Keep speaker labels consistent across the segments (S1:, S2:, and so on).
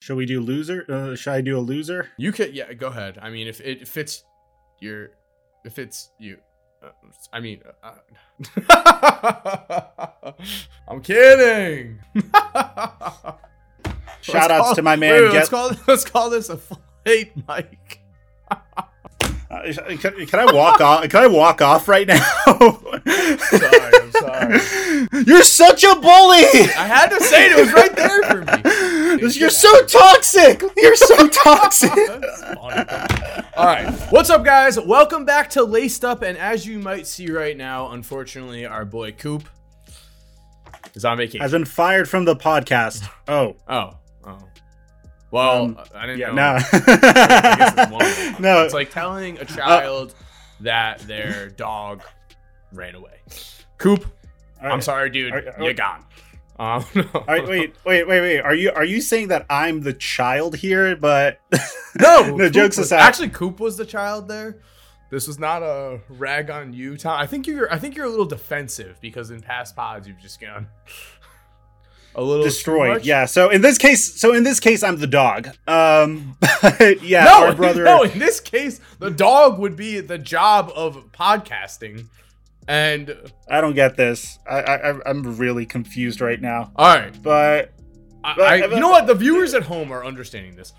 S1: Should we do loser? Uh, should I do a loser?
S2: You could, yeah. Go ahead. I mean, if it fits your, if it's you, uh, I mean, uh, I'm kidding.
S1: Shout outs to my man.
S2: Wait, wait, let's
S1: Get-
S2: call let's call this a fight, Mike.
S1: Uh, can, can I walk off? Can I walk off right now?
S2: Sorry, I'm sorry.
S1: You're such a bully.
S2: I had to say it. It was right there for me.
S1: You're so toxic. You're so toxic.
S2: All right. What's up, guys? Welcome back to Laced Up. And as you might see right now, unfortunately, our boy Coop is on vacation.
S1: Has been fired from the podcast. Oh,
S2: oh. Oh. Well,
S1: Um,
S2: I didn't
S1: yeah,
S2: know.
S1: no.
S2: It's one of them.
S1: no.
S2: It's like telling a child that their dog ran away. Coop,
S1: All
S2: I'm sorry, dude.
S1: Are-
S2: You're gone. Um, no.
S1: All right, wait, wait, wait, wait. Are you are you saying that I'm the child here? But
S2: No,
S1: no
S2: Coop
S1: jokes
S2: was-
S1: aside.
S2: Actually, Coop was the child there. This was not a rag on you, Tom. I think you're. I think you're a little defensive because in past pods you've just gone a little too
S1: destroyed.
S2: much.
S1: Yeah. So in this case, so in this case, I'm the dog. Um, but yeah,
S2: No,
S1: our brother.
S2: no. In this case, the dog would be the job of podcasting, and
S1: I don't get this. I, I I'm really confused right now.
S2: all right.
S1: But
S2: I,
S1: But-
S2: I, you know what? The viewers at home are understanding this.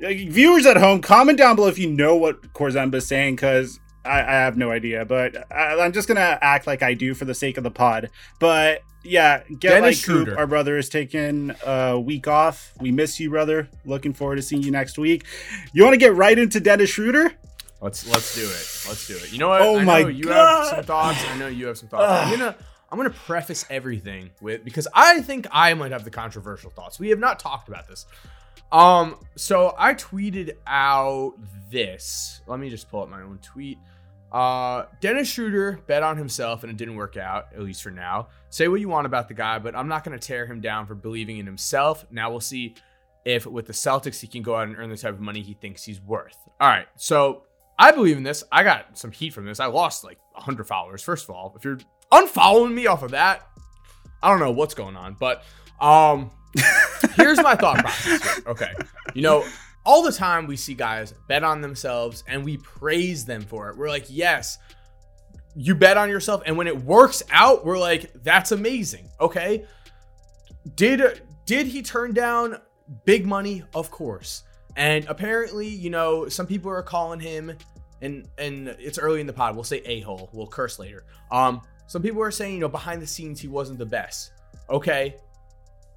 S1: viewers at home, comment down below if you know what Corzemba is saying, because I, I have no idea. But I, I'm just gonna act like I do for the sake of the pod. But yeah, get
S2: Dennis
S1: like Coop. Our brother is taking a week off. We miss you, brother. Looking forward to seeing you next week. You want to get right into Dennis Schroeder?
S2: Let's let's do it. Let's do it. You know what?
S1: Oh
S2: I
S1: my
S2: know you
S1: God.
S2: have some thoughts. I know you have some thoughts. I'm gonna I'm gonna preface everything with because I think I might have the controversial thoughts. We have not talked about this. Um, so I tweeted out this. Let me just pull up my own tweet. Uh, Dennis Schroeder bet on himself and it didn't work out, at least for now. Say what you want about the guy, but I'm not going to tear him down for believing in himself. Now we'll see if with the Celtics he can go out and earn the type of money he thinks he's worth. All right, so I believe in this. I got some heat from this. I lost like 100 followers. First of all, if you're unfollowing me off of that, I don't know what's going on, but um, here's my thought process. here. Okay, you know, all the time we see guys bet on themselves and we praise them for it. We're like, yes, you bet on yourself, and when it works out, we're like, that's amazing. Okay, did did he turn down big money? Of course. And apparently, you know, some people are calling him, and and it's early in the pod. We'll say a hole. We'll curse later. Um, some people are saying, you know, behind the scenes he wasn't the best. Okay,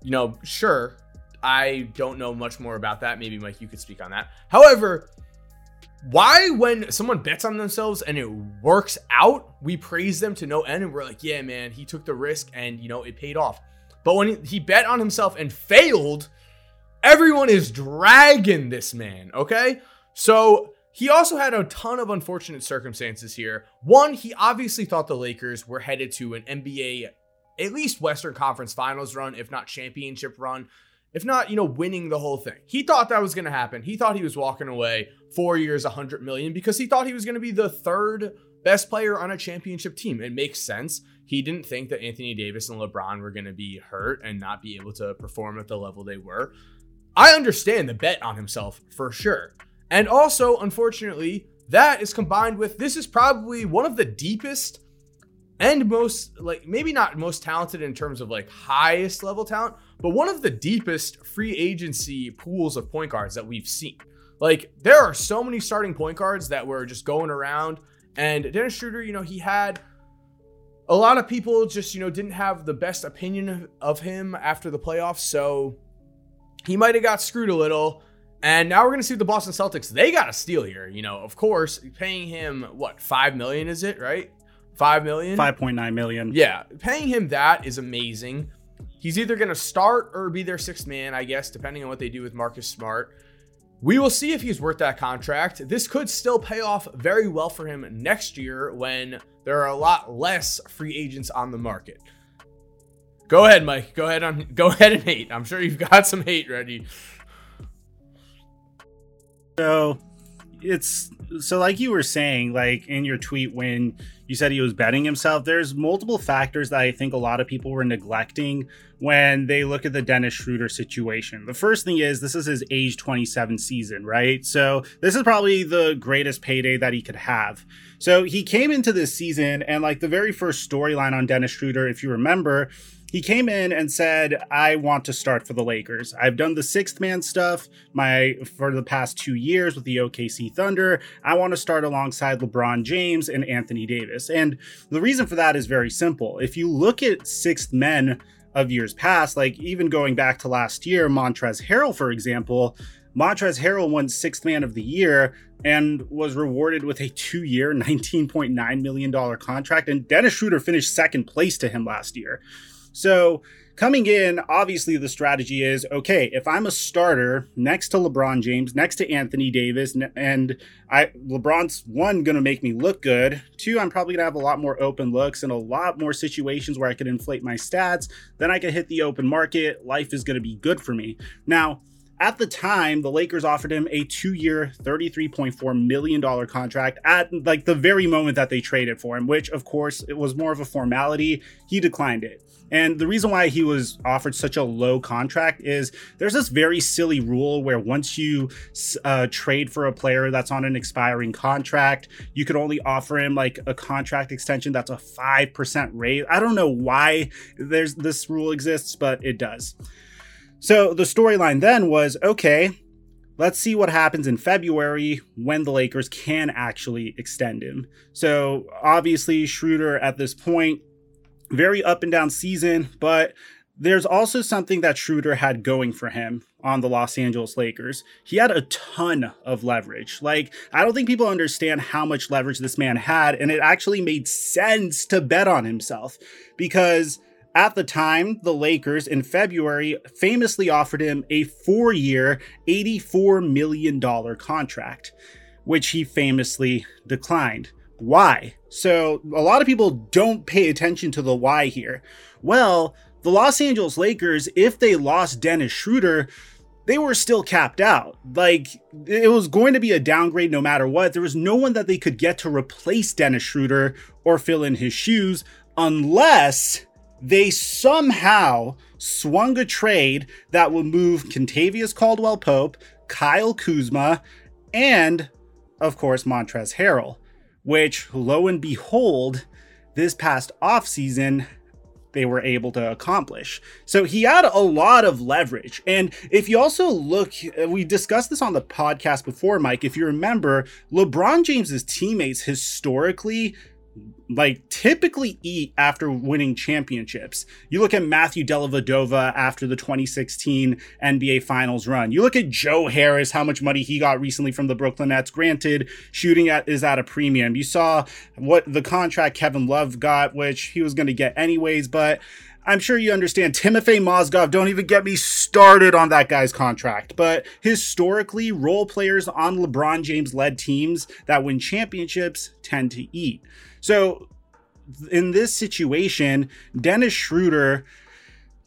S2: you know, sure. I don't know much more about that. Maybe Mike, you could speak on that. However, why when someone bets on themselves and it works out, we praise them to no end and we're like, yeah, man, he took the risk and you know it paid off. But when he, he bet on himself and failed, everyone is dragging this man, okay? So he also had a ton of unfortunate circumstances here. One, he obviously thought the Lakers were headed to an NBA, at least Western Conference Finals run, if not championship run, if not, you know, winning the whole thing. He thought that was going to happen. He thought he was walking away four years, 100 million, because he thought he was going to be the third best player on a championship team. It makes sense. He didn't think that Anthony Davis and LeBron were going to be hurt and not be able to perform at the level they were. I understand the bet on himself for sure. And also, unfortunately, that is combined with this is probably one of the deepest and most, like, maybe not most talented in terms of like highest level talent, but one of the deepest free agency pools of point guards that we've seen. Like, there are so many starting point guards that were just going around. And Dennis Schroeder, you know, he had a lot of people just, you know, didn't have the best opinion of- of him after the playoffs. So he might have got screwed a little. And now we're going to see what the Boston Celtics, they got a steal here. You know, of course, paying him, what, 5 million is it, right? 5 million?
S1: Five point nine million.
S2: Yeah, paying him that is amazing. He's either going to start or be their sixth man, I guess, depending on what they do with Marcus Smart. We will see if he's worth that contract. This could still pay off very well for him next year when there are a lot less free agents on the market. Go ahead, Mike. Go ahead on go ahead and hate. I'm sure you've got some hate ready.
S1: So it's so like you were saying, like in your tweet when you said he was betting himself, there's multiple factors that I think a lot of people were neglecting when they look at the Dennis Schroeder situation. The first thing is this is his age 27 season, right? So this is probably the greatest payday that he could have. So he came into this season and like the very first storyline on Dennis Schroeder, if you remember, he came in and said, "I want to start for the Lakers. I've done the sixth man stuff my for the past two years with the OKC Thunder. I want to start alongside LeBron James and Anthony Davis." And the reason for that is very simple. If you look at sixth men of years past, like even going back to last year, Montrezl Harrell, for example, Montrezl Harrell won sixth man of the year and was rewarded with a two year, $19.9 million contract. And Dennis Schroeder finished second place to him last year. So coming in, obviously the strategy is okay, if I'm a starter next to LeBron James, next to Anthony Davis, and I LeBron's one gonna make me look good. Two, I'm probably gonna have a lot more open looks and a lot more situations where I could inflate my stats. Then I could hit the open market. Life is gonna be good for me. Now, at the time, the Lakers offered him a two-year, $33.4 million contract at like the very moment that they traded for him, which of course it was more of a formality. He declined it. And the reason why he was offered such a low contract is there's this very silly rule where once you uh, trade for a player that's on an expiring contract, you could only offer him like a contract extension that's a 5% rate. I don't know why there's this rule exists, but it does. So the storyline then was okay, let's see what happens in February when the Lakers can actually extend him. So obviously, Schroeder at this point, very up and down season, but there's also something that Schroeder had going for him on the Los Angeles Lakers. He had a ton of leverage. Like, I don't think people understand how much leverage this man had, and it actually made sense to bet on himself because at the time, the Lakers in February famously offered him a four year, $84 million contract, which he famously declined. Why? So, a lot of people don't pay attention to the why here. Well, the Los Angeles Lakers, if they lost Dennis Schroeder, they were still capped out. Like, it was going to be a downgrade no matter what. There was no one that they could get to replace Dennis Schroeder or fill in his shoes unless they somehow swung a trade that would move Kentavious Caldwell Pope, Kyle Kuzma, and of course Montrezl Harrell, which lo and behold, this past offseason they were able to accomplish. So he had a lot of leverage. And if you also look, uh, we discussed this on the podcast before, Mike. If you remember, LeBron James's teammates historically like typically eat after winning championships. You look at Matthew Dellavedova after the 2016 NBA Finals run. You look at Joe Harris, how much money he got recently from the Brooklyn Nets. Granted, shooting at is at a premium. You saw what the contract Kevin Love got, which he was going to get anyways, but I'm sure you understand Timofey Mozgov. Don't even get me started on that guy's contract. But historically, role players on LeBron James led teams that win championships tend to eat. So in this situation, Dennis Schroeder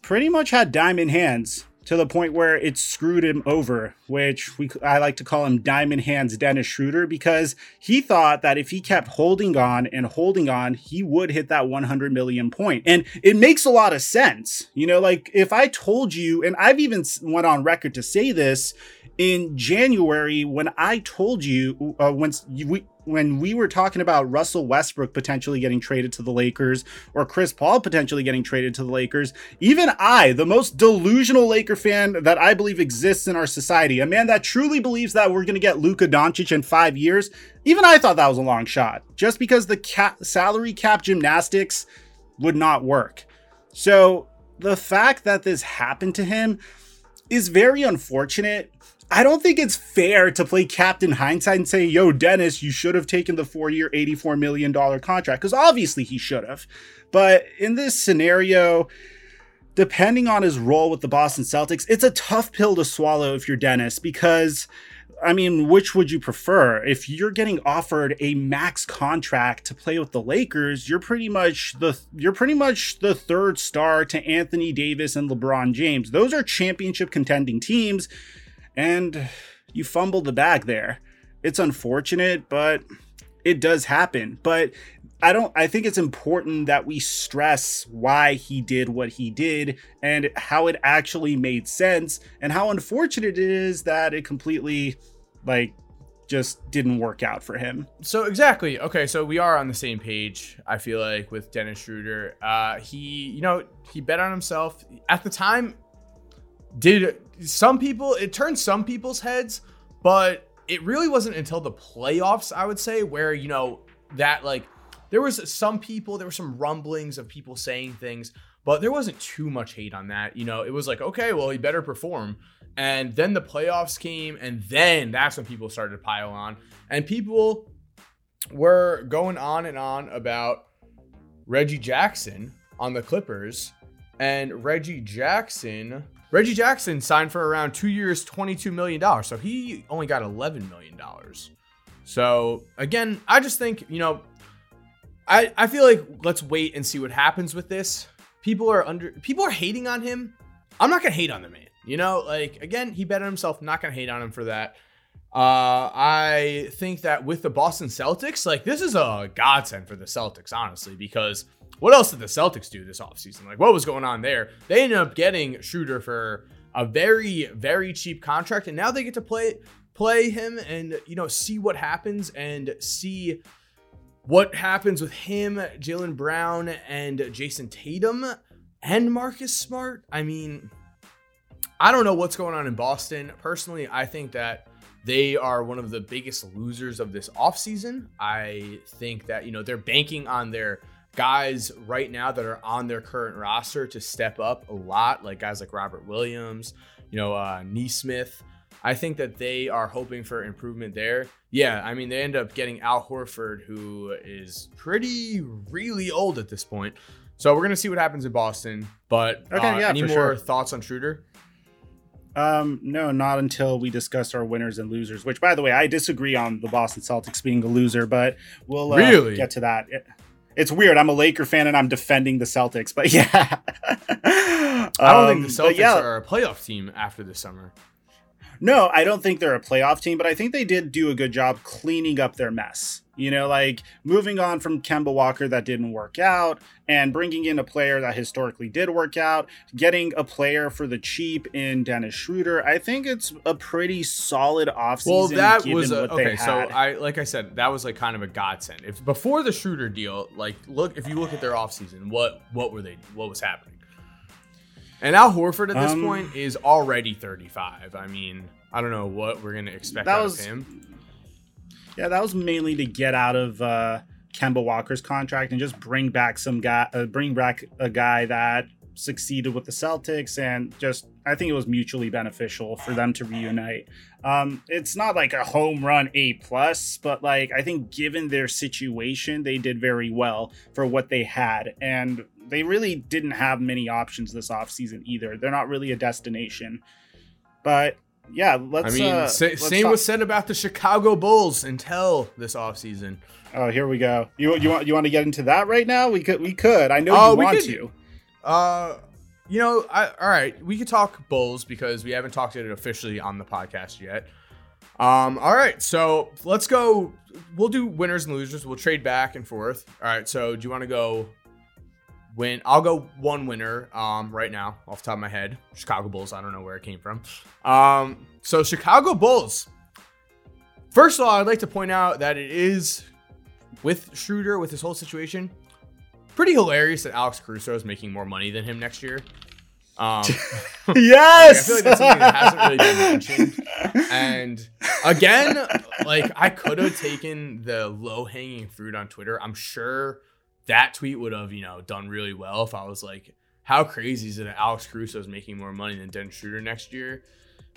S1: pretty much had diamond hands to the point where it screwed him over, which we I like to call him Diamond Hands Dennis Schroeder because he thought that if he kept holding on and holding on, he would hit that 100 million point. And it makes a lot of sense. You know, like if I told you and I've even went on record to say this in January when I told you uh, when we when we were talking about Russell Westbrook potentially getting traded to the Lakers or Chris Paul potentially getting traded to the Lakers, even I, the most delusional Laker fan that I believe exists in our society, a man that truly believes that we're going to get Luka Doncic in 5 years, even I thought that was a long shot just because the cap, salary cap gymnastics would not work. So, the fact that this happened to him is very unfortunate I don't think it's fair to play Captain Hindsight and say, yo, Dennis, you should have taken the four year, $84 million contract, because obviously he should have. But in this scenario, depending on his role with the Boston Celtics, it's a tough pill to swallow if you're Dennis, because. I mean, which would you prefer? If you're getting offered a max contract to play with the Lakers, you're pretty much the you're pretty much the third star to Anthony Davis and LeBron James. Those are championship contending teams and you fumbled the bag there. it's unfortunate, but it does happen. But I don't I think it's important that we stress why he did what he did and how it actually made sense and how unfortunate it is that it completely like just didn't work out for him.
S2: So exactly. Okay, so we are on the same page. I feel like with Dennis Schroeder, uh, he, you know, he bet on himself at the time. Did some people? It turned some people's heads, but it really wasn't until the playoffs, I would say, where you know that like there was some people, there were some rumblings of people saying things, but there wasn't too much hate on that. You know, it was like, okay, well, he better perform. And then the playoffs came, and then that's when people started to pile on. And people were going on and on about Reggie Jackson on the Clippers. And Reggie Jackson, Reggie Jackson signed for around two years, $22 million. So he only got $11 million. So again, I just think, you know, I, I feel like let's wait and see what happens with this. People are under people are hating on him. I'm not gonna hate on the man. You know, like again, he bet on himself. Not gonna hate on him for that. Uh, I think that with the Boston Celtics, like this is a godsend for the Celtics, honestly, because what else did the Celtics do this offseason? Like, what was going on there? They ended up getting Schroeder for a very, very cheap contract, and now they get to play play him and you know see what happens and see what happens with him, Jaylen Brown, and Jayson Tatum and Marcus Smart. I mean, I don't know what's going on in Boston. Personally, I think that they are one of the biggest losers of this offseason. I think that, you know, they're banking on their guys right now that are on their current roster to step up a lot, like guys like Robert Williams, you know, uh, Nesmith. I think that they are hoping for improvement there. Yeah, I mean, they end up getting Al Horford, who is pretty, really old at this point. So we're going to see what happens in Boston. But okay, uh, yeah, any more sure. thoughts on Schroeder?
S1: Um, no, not until we discuss our winners and losers. Which, by the way, I disagree on the Boston Celtics being a loser, but we'll uh, really get to that. It, it's weird. I'm a Laker fan and I'm defending the Celtics, but yeah.
S2: I don't um, think the um, Celtics yeah. are a playoff team after this summer.
S1: No, I don't think they're a playoff team, but I think they did do a good job cleaning up their mess. You know, like moving on from Kemba Walker that didn't work out and bringing in a player that historically did work out, getting a player for the cheap in Dennis Schroeder. I think it's a pretty solid offseason. Well, that was a, okay.
S2: So I, like I said, that was like kind of a godsend. If before the Schroeder deal, like look, if you look at their offseason, what what were they? What was happening? And Al Horford at this um, point is already 35. I mean, I don't know what we're gonna expect out was, of him.
S1: Yeah, that was mainly to get out of uh, Kemba Walker's contract and just bring back some guy, uh, bring back a guy that succeeded with the Celtics, and just I think it was mutually beneficial for them to reunite. Um, it's not like a home run A plus, but like I think given their situation, they did very well for what they had, and they really didn't have many options this offseason either. They're not really a destination. But yeah, let's.
S2: I mean,
S1: uh,
S2: say, let's same talk. was said about the Chicago Bulls until this offseason.
S1: Oh, here we go. You you want you want to get into that right now? We could we could. I know uh, you want could, to.
S2: Uh, you know, I, all right, we could talk Bulls because we haven't talked it officially on the podcast yet. Um, all right, so let's go. We'll do winners and losers. We'll trade back and forth. All right, so do you want to go win. I'll go one winner um, right now off the top of my head. Chicago Bulls. I don't know where it came from. Um, so Chicago Bulls. First of all, I'd like to point out that it is with Schroeder with this whole situation. Pretty hilarious that Alex Caruso is making more money than him next year.
S1: Um, yes,
S2: like, I feel like that's something that hasn't really been mentioned. And again, like I could have taken the low hanging fruit on Twitter. I'm sure that tweet would have, you know, done really well if I was like, how crazy is it that Alex Caruso is making more money than Dennis Schroeder next year?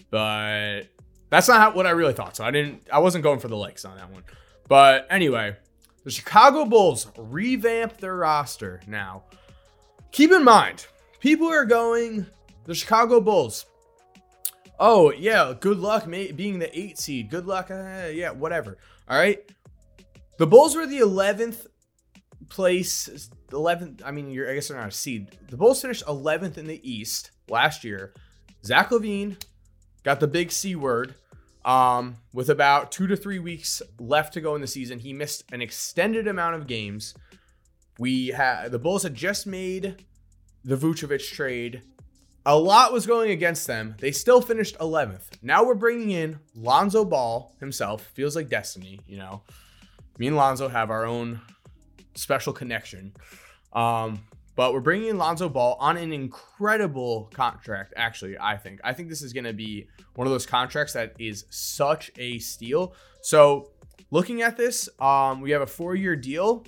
S2: But that's not how, what I really thought. So I didn't, I wasn't going for the likes on that one. But anyway, the Chicago Bulls revamp their roster now. Keep in mind, people are going, the Chicago Bulls. Oh, yeah, good luck being the eight seed. Good luck. Uh, yeah, whatever. All right. The Bulls were the 11th place 11th. I mean, you're, I guess they're not a seed. The Bulls finished 11th in the East last year. Zach LaVine got the big C word. Um, with about two to three weeks left to go in the season, he missed an extended amount of games. We had the Bulls had just made the Vucevic trade. A lot was going against them. They still finished 11th. Now we're bringing in Lonzo Ball himself. Feels like destiny, you know. Me and Lonzo have our own special connection. Um, but we're bringing in Lonzo Ball on an incredible contract, actually, I think. I think this is going to be one of those contracts that is such a steal. So, looking at this, um, we have a four year deal.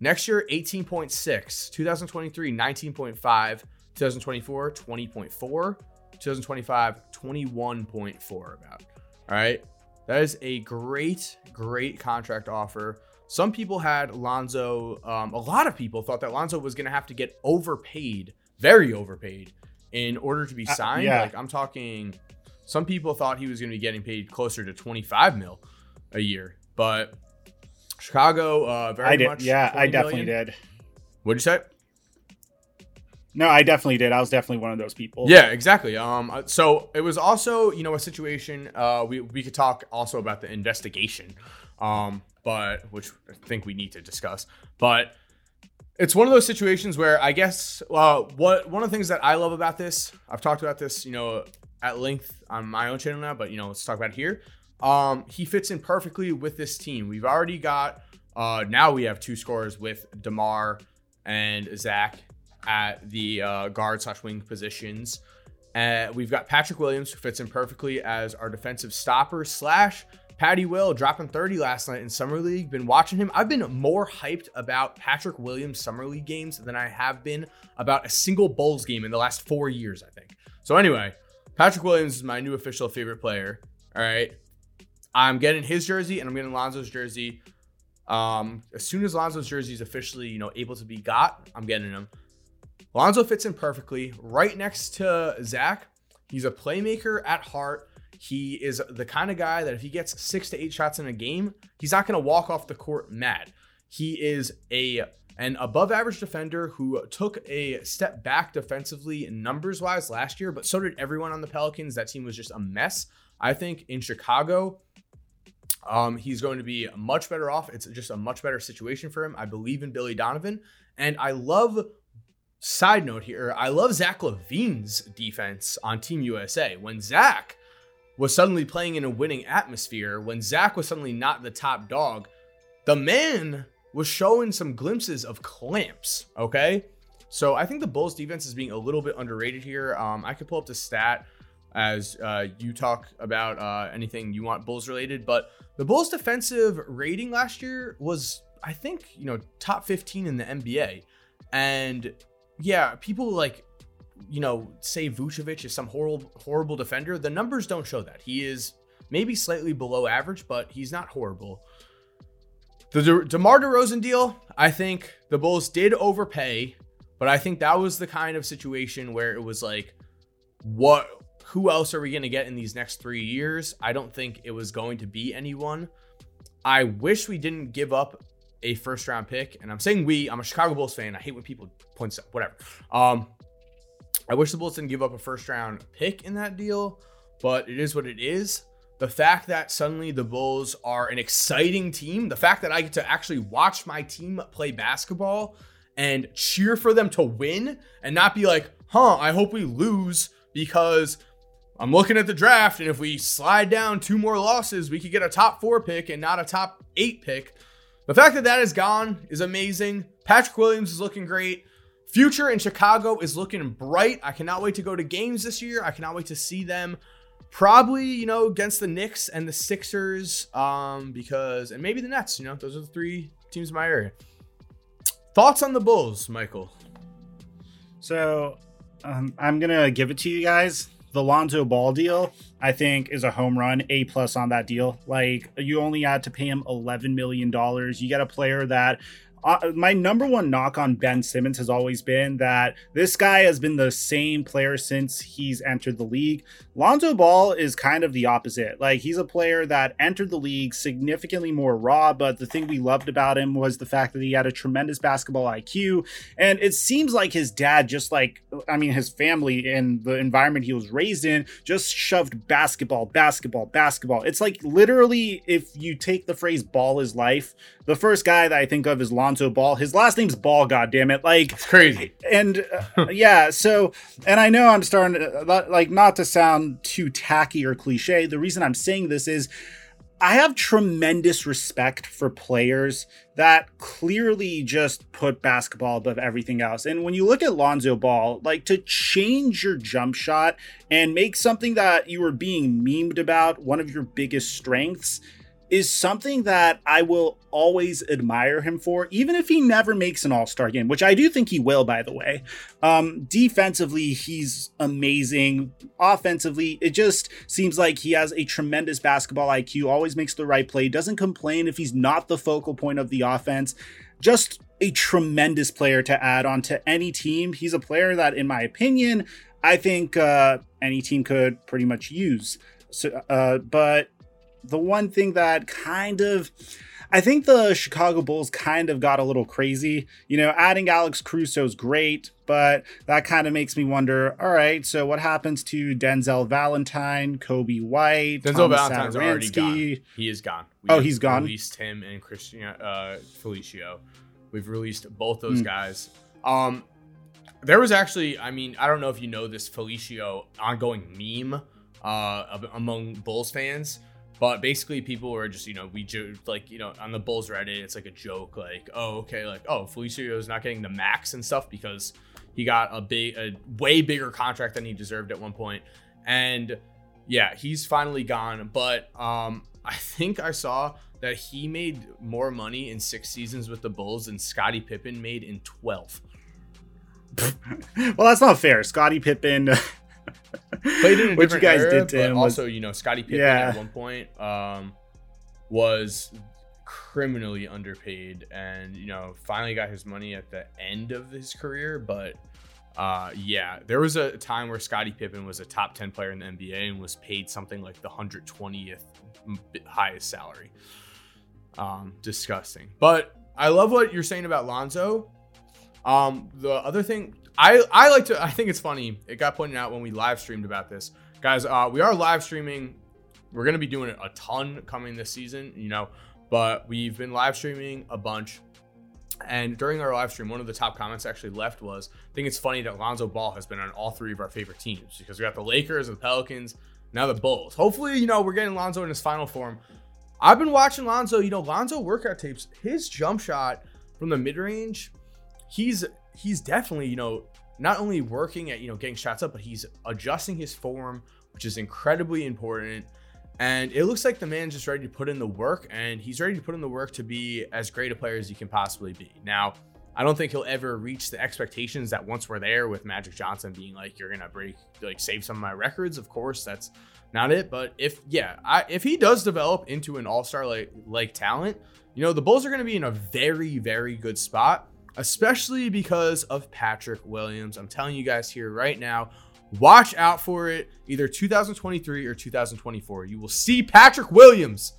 S2: Next year, 18.6. 2023, 19.5. 2024, 20.4. 2025, 21.4 about. All right. That is a great, great contract offer. Some people had Lonzo, um, a lot of people thought that Lonzo was going to have to get overpaid, very overpaid, in order to be
S1: Uh,
S2: signed.
S1: yeah.
S2: Like, I'm talking, some people thought he was going to be getting paid closer to 25 mil a year. But Chicago, uh, very
S1: I did.
S2: much.
S1: Yeah, I definitely
S2: million.
S1: did.
S2: What'd you say?
S1: No, I definitely did. I was definitely one of those people.
S2: Yeah, exactly. Um, uh, so it was also, you know, a situation. Uh, we we could talk also about the investigation, um, but which I think we need to discuss. But it's one of those situations where I guess uh, what one of the things that I love about this, I've talked about this, you know, at length on my own channel now, but you know, let's talk about it here. Um, he fits in perfectly with this team. We've already got uh, now we have two scores with Demar and Zach at the uh, guard slash wing positions. Uh, we've got Patrick Williams, who fits in perfectly as our defensive stopper slash Patty Will dropping 30 last night in Summer League. Been watching him. I've been more hyped about Patrick Williams Summer League games than I have been about a single Bulls game in the last four years, I think. So, anyway, Patrick Williams is my new official favorite player. All right. I'm getting his jersey and I'm getting Lonzo's jersey. Um, as soon as Lonzo's jersey is officially, you know, able to be got, I'm getting him. Lonzo fits in perfectly right next to Zach. He's a playmaker at heart. He is the kind of guy that if he gets six to eight shots in a game, he's not going to walk off the court mad. He is a an above average defender who took a step back defensively numbers wise last year, but so did everyone on the Pelicans. That team was just a mess. I think in Chicago, um, he's going to be much better off. It's just a much better situation for him. I believe in Billy Donovan, and I love. Side note here, I love Zach LaVine's defense on Team USA. When Zach was suddenly playing in a winning atmosphere, when Zach was suddenly not the top dog, the man was showing some glimpses of clamps. Okay, so I think the Bulls defense is being a little bit underrated here. Um, I could pull up the stat as uh, you talk about uh, anything you want Bulls related, but the Bulls defensive rating last year was, I think, you know, top 15 in the NBA. And yeah, people like, you know, say Vucevic is some horrible, horrible defender. The numbers don't show that. He is maybe slightly below average, but he's not horrible. The De- DeMar DeRozan deal, I think the Bulls did overpay, but I think that was the kind of situation where it was like, what who else are we going to get in these next three years? I don't think it was going to be anyone. I wish we didn't give up a first round pick. And I'm saying we, I'm a Chicago Bulls fan. I hate when people point stuff, whatever. Um, I wish the Bulls didn't give up a first round pick in that deal, but it is what it is. The fact that suddenly the Bulls are an exciting team, the fact that I get to actually watch my team play basketball and cheer for them to win and not be like, huh, I hope we lose because I'm looking at the draft, and if we slide down two more losses, we could get a top four pick and not a top eight pick. The fact that that is gone is amazing. Patrick Williams is looking great. Future in Chicago is looking bright. I cannot wait to go to games this year. I cannot wait to see them probably, you know, against the Knicks and the Sixers, um, because, and maybe the Nets, you know, those are the three teams in my area. Thoughts on the Bulls, Michael?
S1: So um, I'm gonna give it to you guys. The Lonzo Ball deal, I think, is a home run. A plus on that deal. Like you only had to pay him 11 million dollars. You get a player that uh, my number one knock on Ben Simmons has always been that this guy has been the same player since he's entered the league. Lonzo Ball is kind of the opposite. Like he's a player that entered the league significantly more raw, but the thing we loved about him was the fact that he had a tremendous basketball IQ. And it seems like his dad, just like, I mean, his family and the environment he was raised in, just shoved basketball, basketball, basketball. It's like literally, if you take the phrase ball is life, the first guy that I think of is Lonzo Ball. His last name's Ball, God damn it! Like
S2: it's crazy.
S1: And uh, yeah, so and I know I'm starting to, uh, like not to sound too tacky or cliche. The reason I'm saying this is I have tremendous respect for players that clearly just put basketball above everything else. And when you look at Lonzo Ball, like to change your jump shot and make something that you were being memed about one of your biggest strengths is something that I will always admire him for, even if he never makes an all star game, which I do think he will, by the way. Um, defensively, he's amazing. Offensively, it just seems like he has a tremendous basketball IQ, always makes the right play, doesn't complain if he's not the focal point of the offense. Just a tremendous player to add on to any team. He's a player that, in my opinion, I think uh, any team could pretty much use. So, uh, but the one thing that kind of I think the Chicago Bulls kind of got a little crazy. You know, adding Alex Caruso is great, but that kind of makes me wonder. All right, so what happens to Denzel Valentine, Coby White,
S2: Denzel Thomas Valentine's Satoransky? already gone. He is gone.
S1: We oh, he's gone.
S2: Released him and Christian uh, Felicio. We've released both those mm. guys. Um, there was actually, I mean, I don't know if you know this Felicio ongoing meme uh, among Bulls fans but basically, people were just, you know, we joked, like, you know, on the Bulls Reddit, it's like a joke, like, oh, okay, like, oh, Felicio is not getting the max and stuff because he got a big, a way bigger contract than he deserved at one point. And yeah, he's finally gone. But um, I think I saw that he made more money in six seasons with the Bulls than Scottie Pippen made in 12.
S1: well, that's not fair. Scottie Pippen
S2: Played in a what you guys era, did to him also, was, you know, Scottie Pippen yeah. at one point um, was criminally underpaid, and you know, finally got his money at the end of his career. But uh, yeah, there was a time where Scottie Pippen was a top ten player in the NBA and was paid something like the hundred twentieth highest salary. Um, disgusting. But I love what you're saying about Lonzo. Um, the other thing I I like to I think it's funny. It got pointed out when we live streamed about this. Guys, uh, we are live streaming. We're gonna be doing it a ton coming this season, you know, but we've been live streaming a bunch. And during our live stream, one of the top comments actually left was, I think it's funny that Lonzo Ball has been on all three of our favorite teams because we got the Lakers, and the Pelicans, now the Bulls. Hopefully, you know, we're getting Lonzo in his final form. I've been watching Lonzo, you know, Lonzo workout tapes. His jump shot from the mid range, he's he's definitely, you know, not only working at, you know, getting shots up, but he's adjusting his form, which is incredibly important. And it looks like the man's just ready to put in the work, and he's ready to put in the work to be as great a player as he can possibly be. Now, I don't think he'll ever reach the expectations that once were there with Magic Johnson being like, "You're gonna break, like, save some of my records." Of course, that's not it. But if yeah, I, if he does develop into an All Star like like talent, you know, the Bulls are gonna be in a very very good spot especially because of Patrick Williams. I'm telling you guys here right now, watch out for it either 2023 or 2024. You will see Patrick Williams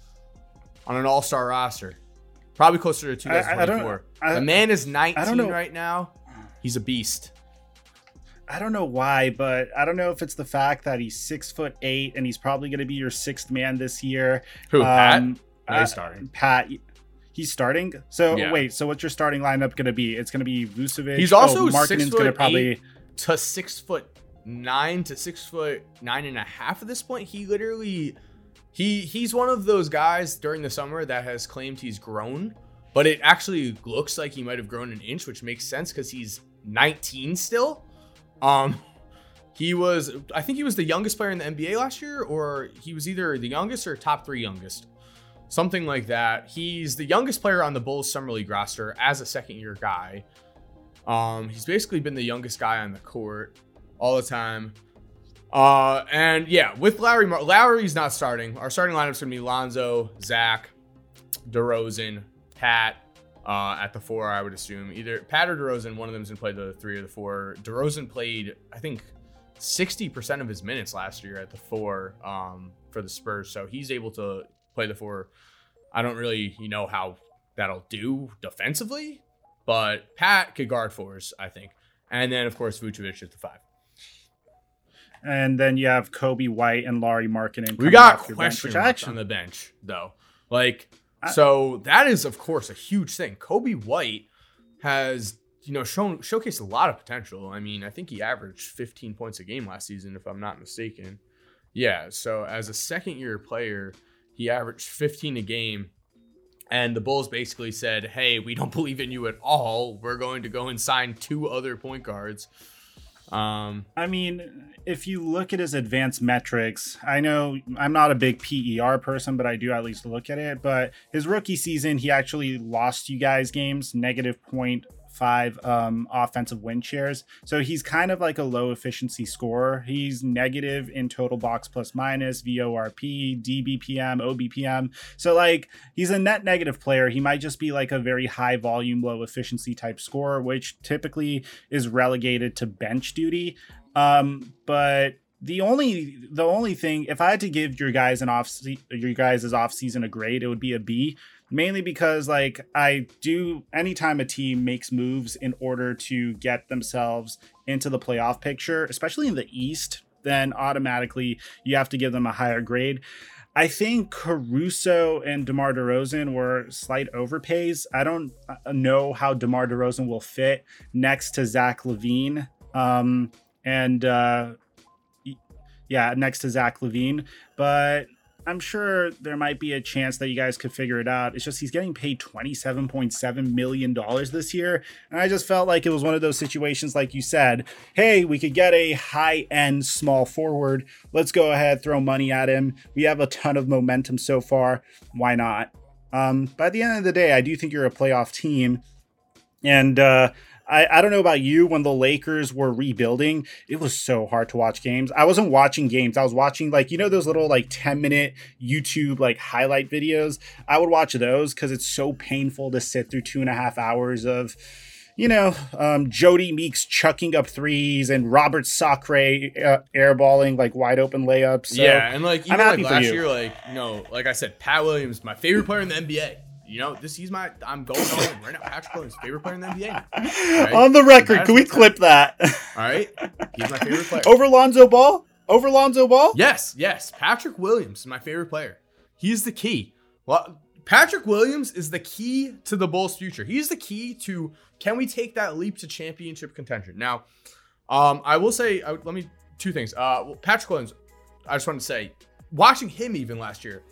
S2: on an all star roster, probably closer to 2024. I, I the man is 19 right now. He's a beast.
S1: I don't know why, but I don't know if it's the fact that he's six foot eight and he's probably going to be your sixth man this year.
S2: Who, um, Pat? Uh, starting.
S1: Pat, He's starting. So yeah. wait, so what's your starting lineup going to be? It's going to be Vucevic.
S2: He's also oh, Markkanen's going to probably to six foot nine to six foot nine and a half at this point. He literally he he's one of those guys during the summer that has claimed he's grown, but it actually looks like he might have grown an inch, which makes sense because he's 19 still. Um, he was I think he was the youngest player in the NBA last year, or he was either the youngest or top three youngest something like that. He's the youngest player on the Bulls Summer League roster as a second year guy. Um, he's basically been the youngest guy on the court all the time. Uh, and yeah, with Lowry, Lowry's not starting. Our starting lineup's gonna be Lonzo, Zach, DeRozan, Pat, uh, at the four. I would assume either Pat or DeRozan. One of them's gonna play the three or the four. DeRozan played, I think, sixty percent of his minutes last year at the four um, for the Spurs, so he's able to play the four. I don't really, you know, how that'll do defensively, but Pat could guard fours, I think. And then, of course, Vucevic at the five.
S1: And then you have Coby White and Lauri Markkanen.
S2: We got question marks on the bench, though. Like, I, so that is, of course, a huge thing. Coby White has, you know, shown showcased a lot of potential. I mean, I think he averaged 15 points a game last season, if I'm not mistaken. Yeah. So as a second year player, he averaged 15 a game. And the Bulls basically said, hey, we don't believe in you at all. We're going to go and sign two other point guards.
S1: Um, I mean, if you look at his advanced metrics, I know I'm not a big PER person, but I do at least look at it. But his rookie season, he actually lost you guys games, negative point five um, offensive win shares. So he's kind of like a low efficiency scorer. He's negative in total box plus minus, VORP, DBPM, OBPM. So like he's a net negative player. He might just be like a very high volume, low efficiency type scorer, which typically is relegated to bench duty. Um, but the only the only thing if I had to give your guys an off your guys' off season a grade, it would be a B mainly because like I do anytime a team makes moves in order to get themselves into the playoff picture, especially in the East, then automatically you have to give them a higher grade. I think Caruso and DeMar DeRozan were slight overpays. I don't uh, know how DeMar DeRozan will fit next to Zach LaVine. Um, and uh, yeah, next to Zach LaVine. But I'm sure there might be a chance that you guys could figure it out. It's just he's getting paid $27.7 million this year. And I just felt like it was one of those situations, like you said, hey, we could get a high end small forward. Let's go ahead, throw money at him. We have a ton of momentum so far. Why not? Um, by the end of the day, I do think you're a playoff team. And uh, I, I don't know about you when the Lakers were rebuilding, it was so hard to watch games. I wasn't watching games. I was watching like, you know, those little like 10 minute YouTube like highlight videos. I would watch those because it's so painful to sit through two and a half hours of, you know, um, Jodie Meeks chucking up threes and Robert Sacre uh, airballing like wide open layups. So
S2: yeah, and like even like last year, like you know, like I said, Pat Williams, my favorite player in the NBA you know, this he's my I'm going on right now. Patrick Williams, favorite player in the NBA.
S1: Right? On the record, can we clip that?
S2: All right, he's my favorite player.
S1: Over Lonzo Ball. Over Lonzo Ball.
S2: Yes, yes. Patrick Williams is my favorite player. He's the key. Well, Patrick Williams is the key to the Bulls' future. He's the key to can we take that leap to championship contention? Now, um, I will say, I, let me two things. Uh, well, Patrick Williams, I just want to say, watching him even last year,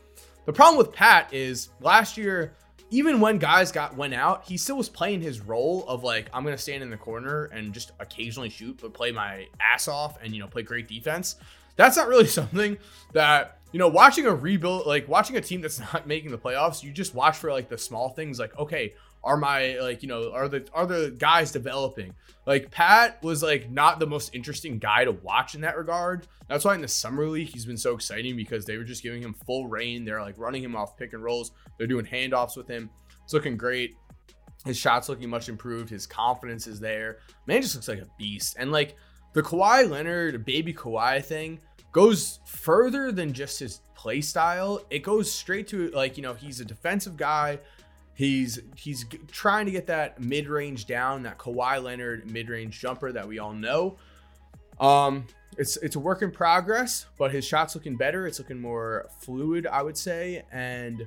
S2: the problem with Pat is last year even when guys got went out, he still was playing his role of like I'm gonna stand in the corner and just occasionally shoot, but play my ass off and you know play great defense. That's not really something that you know watching a rebuild like watching a team that's not making the playoffs. You just watch for like the small things like okay, are my like you know are the are the guys developing. Like pat was like not the most interesting guy to watch in that regard. That's why in the summer league he's been so exciting because they were just giving him full reign. They're like running him off pick and rolls. They're doing handoffs with him. It's looking great. His shots looking much improved. His confidence is there. Man just looks like a beast. And like the Kawhi Leonard baby Kawhi thing goes further than just his play style. It goes straight to like you know he's a defensive guy He's he's trying to get that mid range down, that Kawhi Leonard mid range jumper that we all know. Um, it's it's a work in progress, but his shot's looking better. It's looking more fluid, I would say, and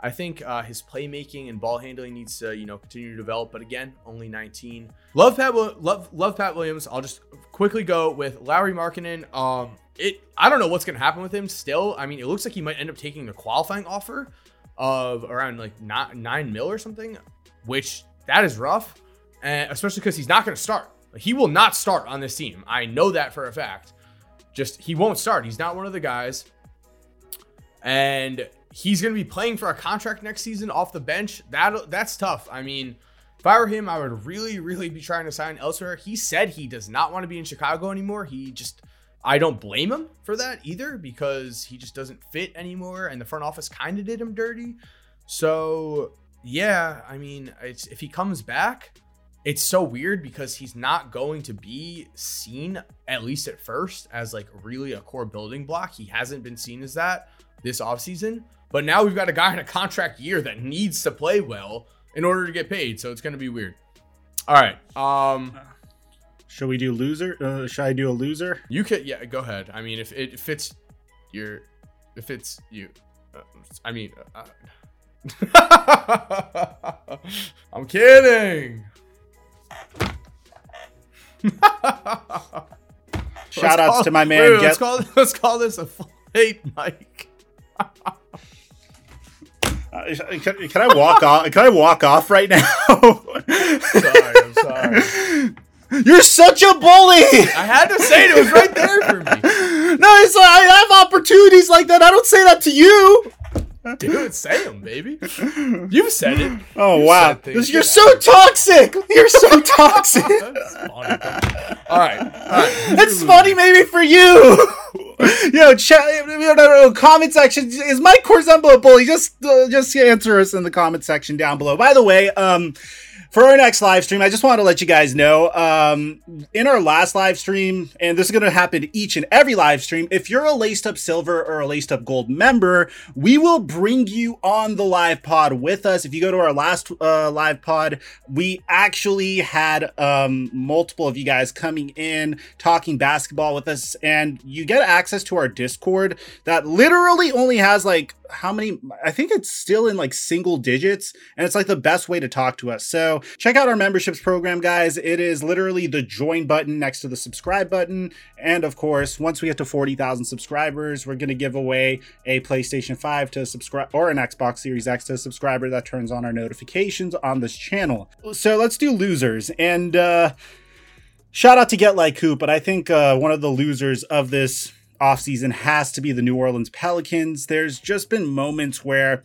S2: I think uh, his playmaking and ball handling needs to you know continue to develop. But again, only 19. Love Pat love love Pat Williams. I'll just quickly go with Lauri Markkanen. Um, it I don't know what's gonna happen with him. Still, I mean, it looks like he might end up taking the qualifying offer of around like not nine mil or something, which that is rough, and especially because he's not going to start. he will not start on this team. I know that for a fact. Just he won't start. He's not one of the guys, and he's going to be playing for a contract next season off the bench. That that's tough. I mean. If I were him, I would really, really be trying to sign elsewhere. He said he does not want to be in Chicago anymore. He just I don't blame him for that either because he just doesn't fit anymore and the front office kind of did him dirty. So yeah, I mean, if he comes back, it's so weird because he's not going to be seen at least at first as like really a core building block. He hasn't been seen as that this offseason. But now we've got a guy in a contract year that needs to play well in order to get paid. So it's going to be weird. All right. Um
S1: should we do loser? Uh, should I do a loser?
S2: You could yeah, go ahead. I mean, if it fits your if it's you uh, I mean, uh, I'm kidding.
S1: Shout outs to my man.
S2: Wait, wait, let's, call, let's call this a full hate mic.
S1: Uh, can, can, I walk off? Can I walk off right now?
S2: sorry, I'm sorry.
S1: You're such a bully.
S2: I had to say it. It was right there for me.
S1: No, it's like, I have opportunities like that. I don't say that to you.
S2: Dude, say them, baby. You've said it.
S1: Oh
S2: You've
S1: wow, you're so toxic. You're so toxic.
S2: all right, all right.
S1: It's funny maybe for you. Yo, chat, no, no, no, comment section. Is Mike Corzembo a bully? Just, uh, just answer us in the comment section down below. By the way, um for our next live stream, I just want to let you guys know um, in our last live stream, and this is going to happen each and every live stream. If you're a laced up silver or a laced up gold member, we will bring you on the live pod with us. If you go to our last uh, live pod, we actually had um, multiple of you guys coming in talking basketball with us, and you get access to our Discord that literally only has like how many i think it's still in like single digits and it's like the best way to talk to us. So check out our memberships program guys. It is literally the join button next to the subscribe button. And of course once we get to 40000 subscribers we're going to give away a playstation 5 to subscribe or an xbox series x to a subscriber that turns on our notifications on this channel. So let's do losers. And uh shout out to get like coop but i think uh one of the losers of this offseason has to be the New Orleans Pelicans. There's just been moments where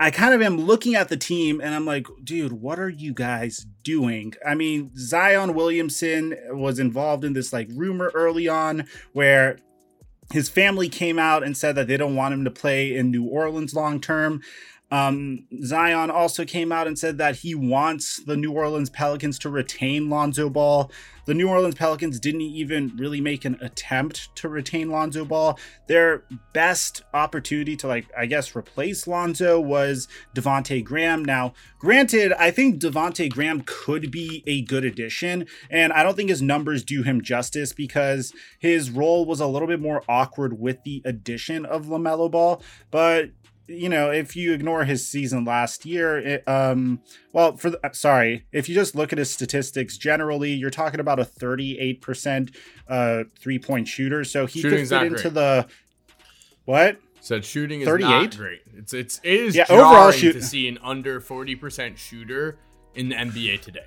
S1: I kind of am looking at the team and I'm like, dude, what are you guys doing? I mean, Zion Williamson was involved in this like rumor early on where his family came out and said that they don't want him to play in New Orleans long term. Um, Zion also came out and said that he wants the New Orleans Pelicans to retain Lonzo Ball. The New Orleans Pelicans didn't even really make an attempt to retain Lonzo Ball. Their best opportunity to, like, I guess, replace Lonzo was Devonte Graham. Now, granted, I think Devonte Graham could be a good addition, and I don't think his numbers do him justice because his role was a little bit more awkward with the addition of LaMelo Ball. But you know, if you ignore his season last year, it, um, well, for the, uh, sorry, if you just look at his statistics generally, you're talking about a 38% uh, three point shooter. So he Shooting's could fit into great. the what?
S2: Said shooting is 38? not great. It's it's it is
S1: yeah, overall shoot-
S2: to see an under 40% shooter in the NBA today.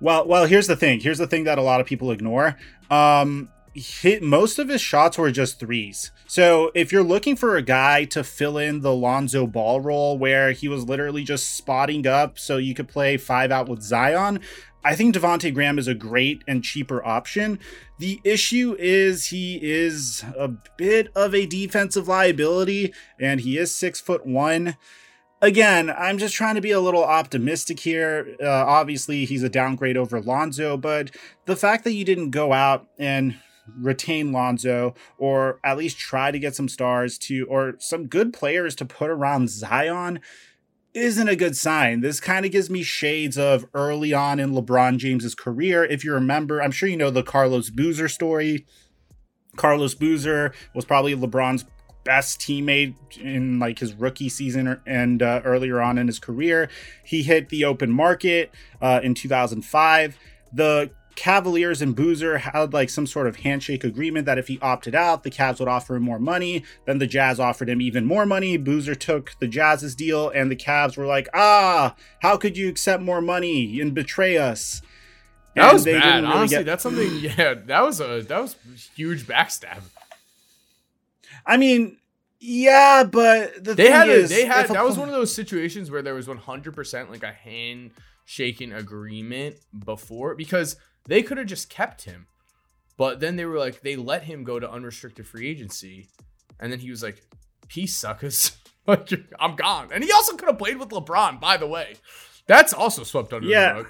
S1: Well, well, here's the thing. Here's the thing that a lot of people ignore. Um, hit most of his shots were just threes. So if you're looking for a guy to fill in the Lonzo Ball role where he was literally just spotting up so you could play five out with Zion, I think Devonte Graham is a great and cheaper option. The issue is he is a bit of a defensive liability and he is six foot one again, I'm just trying to be a little optimistic here. Uh, obviously, he's a downgrade over Lonzo, but the fact that you didn't go out and retain Lonzo or at least try to get some stars to or some good players to put around Zion isn't a good sign. This kind of gives me shades of early on in LeBron James's career. If you remember, I'm sure you know the Carlos Boozer story. Carlos Boozer was probably LeBron's best teammate in like his rookie season and uh, earlier on in his career. He hit the open market uh, in 2005. The Cavaliers and Boozer had like some sort of handshake agreement that if he opted out, the Cavs would offer him more money. Then the Jazz offered him even more money. Boozer took the Jazz's deal, and the Cavs were like, "Ah, how could you accept more money and betray us?"
S2: That and was bad. Really Honestly, get... that's something. Yeah, that was a that was huge backstab.
S1: I mean, yeah, but the
S2: they had
S1: a, is,
S2: they had that a... was one of those situations where there was 100 percent like a handshaking agreement before because they could have just kept him. But then they were like, they let him go to unrestricted free agency. And then he was like, peace, suckers. Like I'm gone. And he also could have played with LeBron, by the way. That's also swept under
S1: Yeah.
S2: the rug.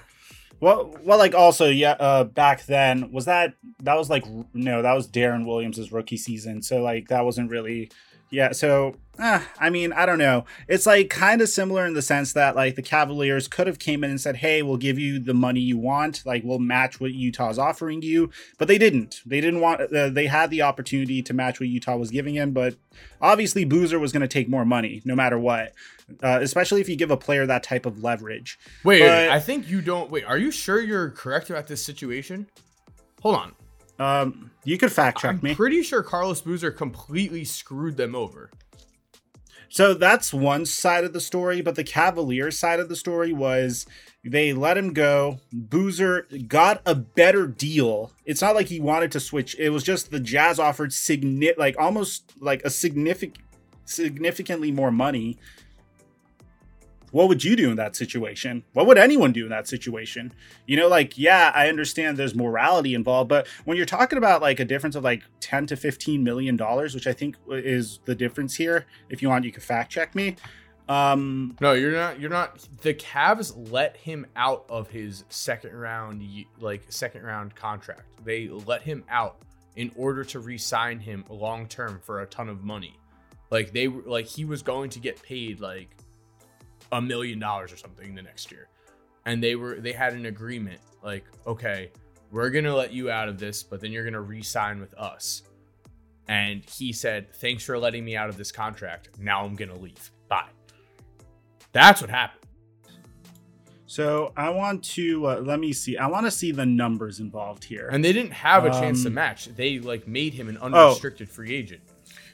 S1: Well, well, like also, yeah. Uh, back then, was that that was like no, that was Deron Williams' rookie season. So like that wasn't really, yeah. So, eh, I mean, I don't know. It's like kind of similar in the sense that like the Cavaliers could have came in and said, "Hey, we'll give you the money you want. Like we'll match what Utah's offering you," but they didn't. They didn't want. Uh, they had the opportunity to match what Utah was giving him, but obviously Boozer was going to take more money no matter what. Uh, especially if you give a player that type of leverage.
S2: Wait,
S1: But-
S2: I think you don't. Wait, are you sure you're correct about this situation? Hold on.
S1: Um, you could fact check
S2: I'm
S1: me.
S2: pretty sure Carlos Boozer completely screwed them over.
S1: So that's one side of the story, but the Cavaliers side of the story was they let him go. Boozer got a better deal. It's not like he wanted to switch. It was just the Jazz offered signi- like almost like a significant significantly more money. What would you do in that situation? What would anyone do in that situation? You know, like, yeah, I understand there's morality involved, but when you're talking about like a difference of like 10 to 15 million dollars, which I think is the difference here, if you want, you can fact check me. Um,
S2: No, you're not. You're not. The Cavs let him out of his second round, like second round contract. They let him out in order to re-sign him long term for a ton of money. Like they were like he was going to get paid like a million dollars or something the next year, and they were they had an agreement like okay, we're gonna let you out of this, but then you're gonna re-sign with us. And he said, "Thanks for letting me out of this contract. Now I'm gonna leave. Bye." That's what happened.
S1: so I want to uh, let me see. I want to see the numbers involved here.
S2: And they didn't have a chance to
S1: Um,
S2: match. They like made him an unrestricted free agent.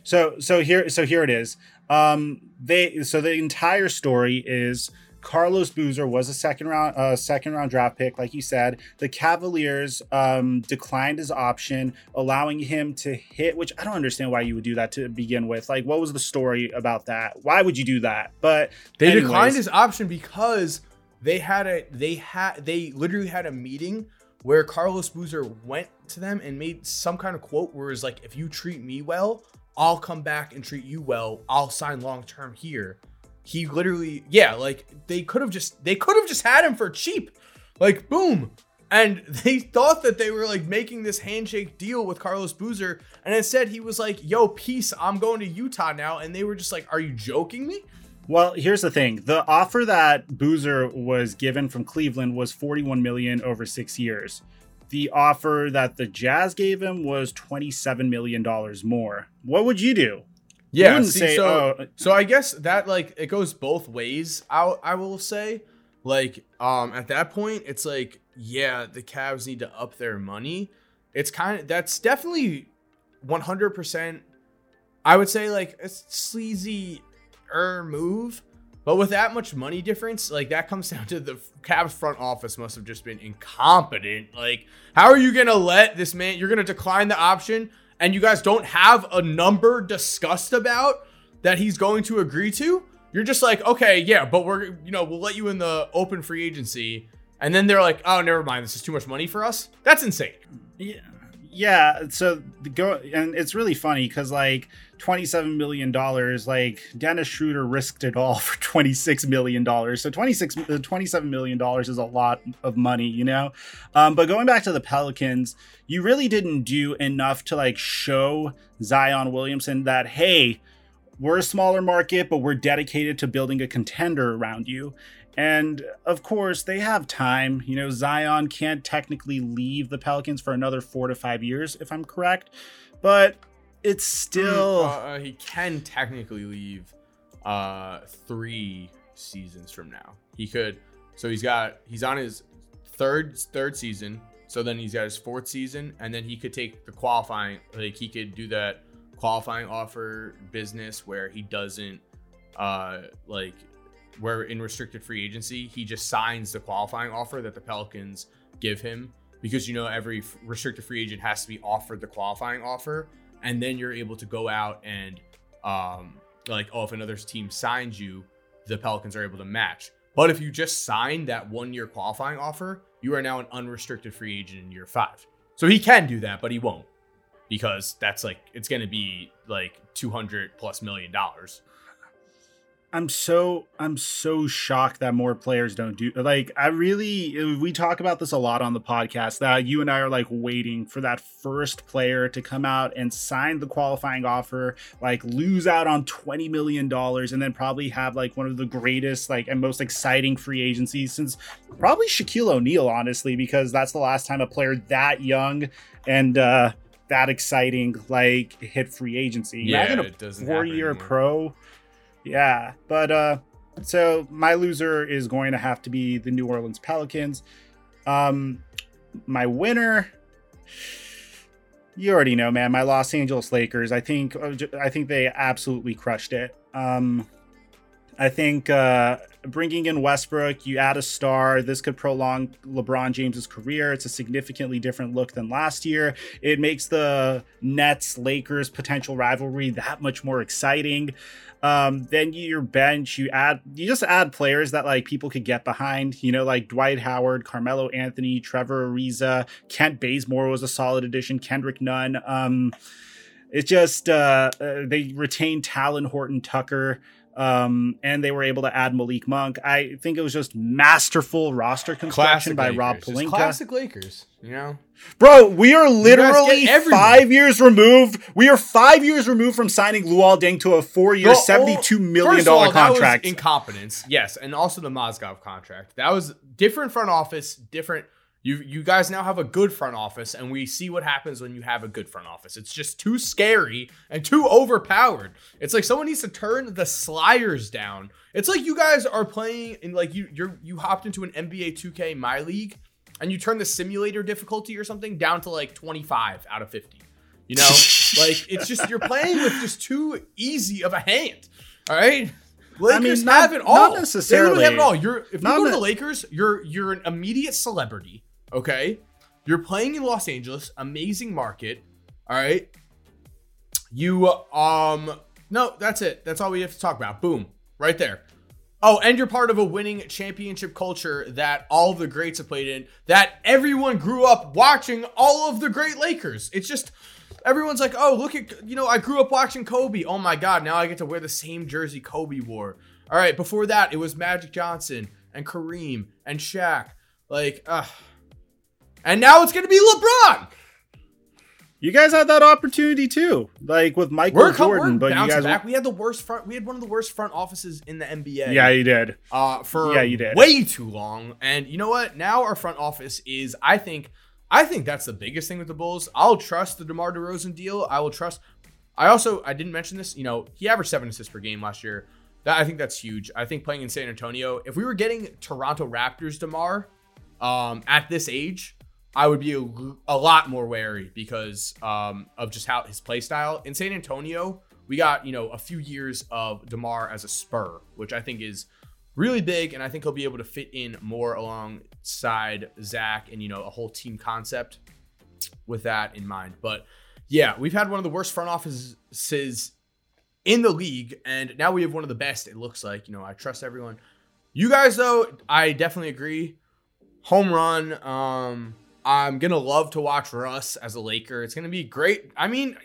S1: So so here so here it is. Um they so the entire story is Carlos Boozer was a second round uh second round draft pick like you said. The Cavaliers um declined his option allowing him to hit which I don't understand why you would do that to begin with. Like what was the story about that? Why would you do that? But
S2: They
S1: anyways,
S2: declined his option because they had a they had they literally had a meeting where Carlos Boozer went to them and made some kind of quote where it's like, if you treat me well, I'll come back and treat you well. I'll sign long term here. He literally, yeah, like they could have just they could have just had him for cheap. Like boom. And they thought that they were like making this handshake deal with Carlos Boozer. And instead he was like, yo, peace, I'm going to Utah now. And they were just like, Are you joking me?
S1: Well, here's the thing. The offer that Boozer was given from Cleveland was 41 million over 6 years. The offer that the Jazz gave him was 27 million dollars more. What would you do?
S2: Yeah,
S1: You
S2: see,
S1: say,
S2: so
S1: oh,
S2: so I guess that like it goes both ways. I I will say, like um at that point it's like yeah the Cavs need to up their money. It's kind of that's definitely one hundred percent. I would say like a sleazy er move, but with that much money difference, like that comes down to the Cavs front office must have just been incompetent. Like how are you gonna let this man? You're gonna decline the option and you guys don't have a number discussed about that he's going to agree to, you're just like, okay, yeah, but we're, you know, we'll let you in the open free agency. And then they're like, oh, never mind. This is too much money for us. That's insane.
S1: yeah, yeah, so the go and it's really funny cuz like 27 million dollars like Dennis Schroeder risked it all for 26 million dollars. So 26 uh, 27 million dollars is a lot of money, you know. Um, but going back to the Pelicans, you really didn't do enough to like show Zion Williamson that hey, we're a smaller market, but we're dedicated to building a contender around you. And of course, they have time. You know, Zion can't technically leave the Pelicans for another four to five years, if I'm correct. But it's still.
S2: Uh, uh, he can technically leave uh, three seasons from now. He could. So he's got, he's on his third third season. So then he's got his fourth season, and then he could take the qualifying. Like he could do that qualifying offer business where he doesn't, uh, like where in restricted free agency he just signs the qualifying offer that the Pelicans give him because you know every restricted free agent has to be offered the qualifying offer, and then you're able to go out and um, like oh if another team signs you, the Pelicans are able to match. But if you just sign that one year qualifying offer, you are now an unrestricted free agent in year five. So he can do that, but he won't because that's like it's going to be like 200 plus million dollars.
S1: I'm so I'm so shocked that more players don't do like I really we talk about this a lot on the podcast that you and I are like waiting for that first player to come out and sign the qualifying offer like lose out on 20 million dollars and then probably have like one of the greatest like and most exciting free agencies since probably Shaquille O'Neal honestly because that's the last time a player that young and uh that exciting like hit free agency.
S2: Yeah,
S1: Imagine
S2: it
S1: a four year pro. Yeah, but uh so my loser is going to have to be the New Orleans Pelicans. Um my winner you already know, man, my Los Angeles Lakers. I think I think they absolutely crushed it. Um I think uh, bringing in Westbrook, you add a star. This could prolong LeBron James's career. It's a significantly different look than last year. It makes the Nets Lakers potential rivalry that much more exciting. Um, then your bench, you add, you just add players that like people could get behind. You know, like Dwight Howard, Carmelo Anthony, Trevor Ariza, Kent Bazemore was a solid addition. Kendrick Nunn. Um, it's just uh, uh, they retain Talen Horton Tucker um, and they were able to add Malik Monk. I think it was just masterful roster construction
S2: Classic
S1: by
S2: Lakers.
S1: Rob
S2: Just
S1: Pelinka.
S2: Classic Lakers, you know.
S1: Bro, we are literally five years removed. We are five years removed from signing Luol Deng to a four-year,
S2: The
S1: seventy-two
S2: ol- of all,
S1: dollar
S2: that was
S1: contract.
S2: incompetence, yes, and also the Mozgov contract. That was different front office, different. You you guys now have a good front office, and we see what happens when you have a good front office. It's just too scary and too overpowered. It's like someone needs to turn the sliders down. It's like you guys are playing in like you you're you hopped into an NBA 2K My League, and you turn the simulator difficulty or something down to like 25 out of 50. You know, like it's just you're playing with just too easy of a hand. All right. Lakers
S1: not-
S2: have it all.
S1: not
S2: all. They literally have it all. You're if you go to the Lakers, you're you're an immediate celebrity. Okay, you're playing in Los Angeles, amazing market. All right, you um no, that's it. That's all we have to talk about. Boom, right there. Oh, and you're part of a winning championship culture that all the greats have played in. That everyone grew up watching all of the great Lakers. It's just everyone's like, oh, look at you know, I grew up watching Kobe. Oh my god, now I get to wear the same jersey Kobe wore. All right, before that, it was Magic Johnson and Kareem and Shaq. Like, uh and now it's gonna be LeBron.
S1: you guys had that opportunity too, like with Michael
S2: We're,
S1: Jordan,
S2: we're
S1: but you guys.
S2: back. We had the worst front. We had one of the worst front offices in the NBA.
S1: Yeah, you did.
S2: uh, for
S1: Yeah, you did.
S2: way too long. And you know what? Now our front office is, I think, I think that's the biggest thing with the Bulls. I'll trust the DeMar DeRozan deal. I will trust. I also, I didn't mention this. You know, he averaged seven assists per game last year. That I think that's huge. I think playing in San Antonio, if we were getting Toronto Raptors DeMar, um, at this age, I would be a, a lot more wary because um, of just how his play style. In San Antonio, we got, you know, a few years of DeMar as a spur, which I think is really big. And I think he'll be able to fit in more alongside Zach and, you know, a whole team concept with that in mind. But yeah, we've had one of the worst front offices in the league. And now we have one of the best, it looks like. You know, I trust everyone. You guys, though, I definitely agree home run. Um, I'm gonna love to watch Russ as a Laker. It's gonna be great. I mean,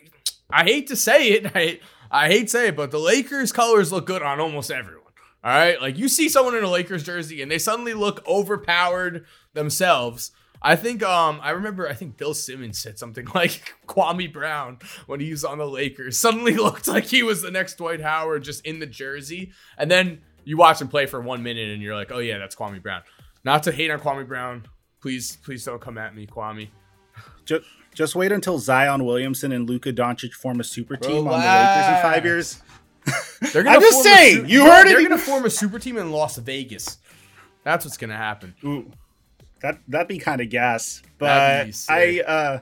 S2: I hate to say it, I I hate to say it, but the Lakers colors look good on almost everyone. All right, like you see someone in a Lakers jersey and they suddenly look overpowered themselves. I think um I remember I think Bill Simmons said something like Kwame Brown when he was on the Lakers suddenly looked like he was the next Dwight Howard just in the jersey, and then you watch him play for one minute and you're like, oh yeah, that's Kwame Brown. Not to hate on Kwame Brown. Please, please don't come at me, Kwame.
S1: Just, just wait until Zion Williamson and Luka Doncic form a super team on the Lakers in five years.
S2: They're
S1: I'm just
S2: form a
S1: saying, you
S2: No,
S1: heard it.
S2: They're gonna form a super team in Las Vegas. That's what's gonna happen.
S1: Ooh, that that'd be kind of gas. But I uh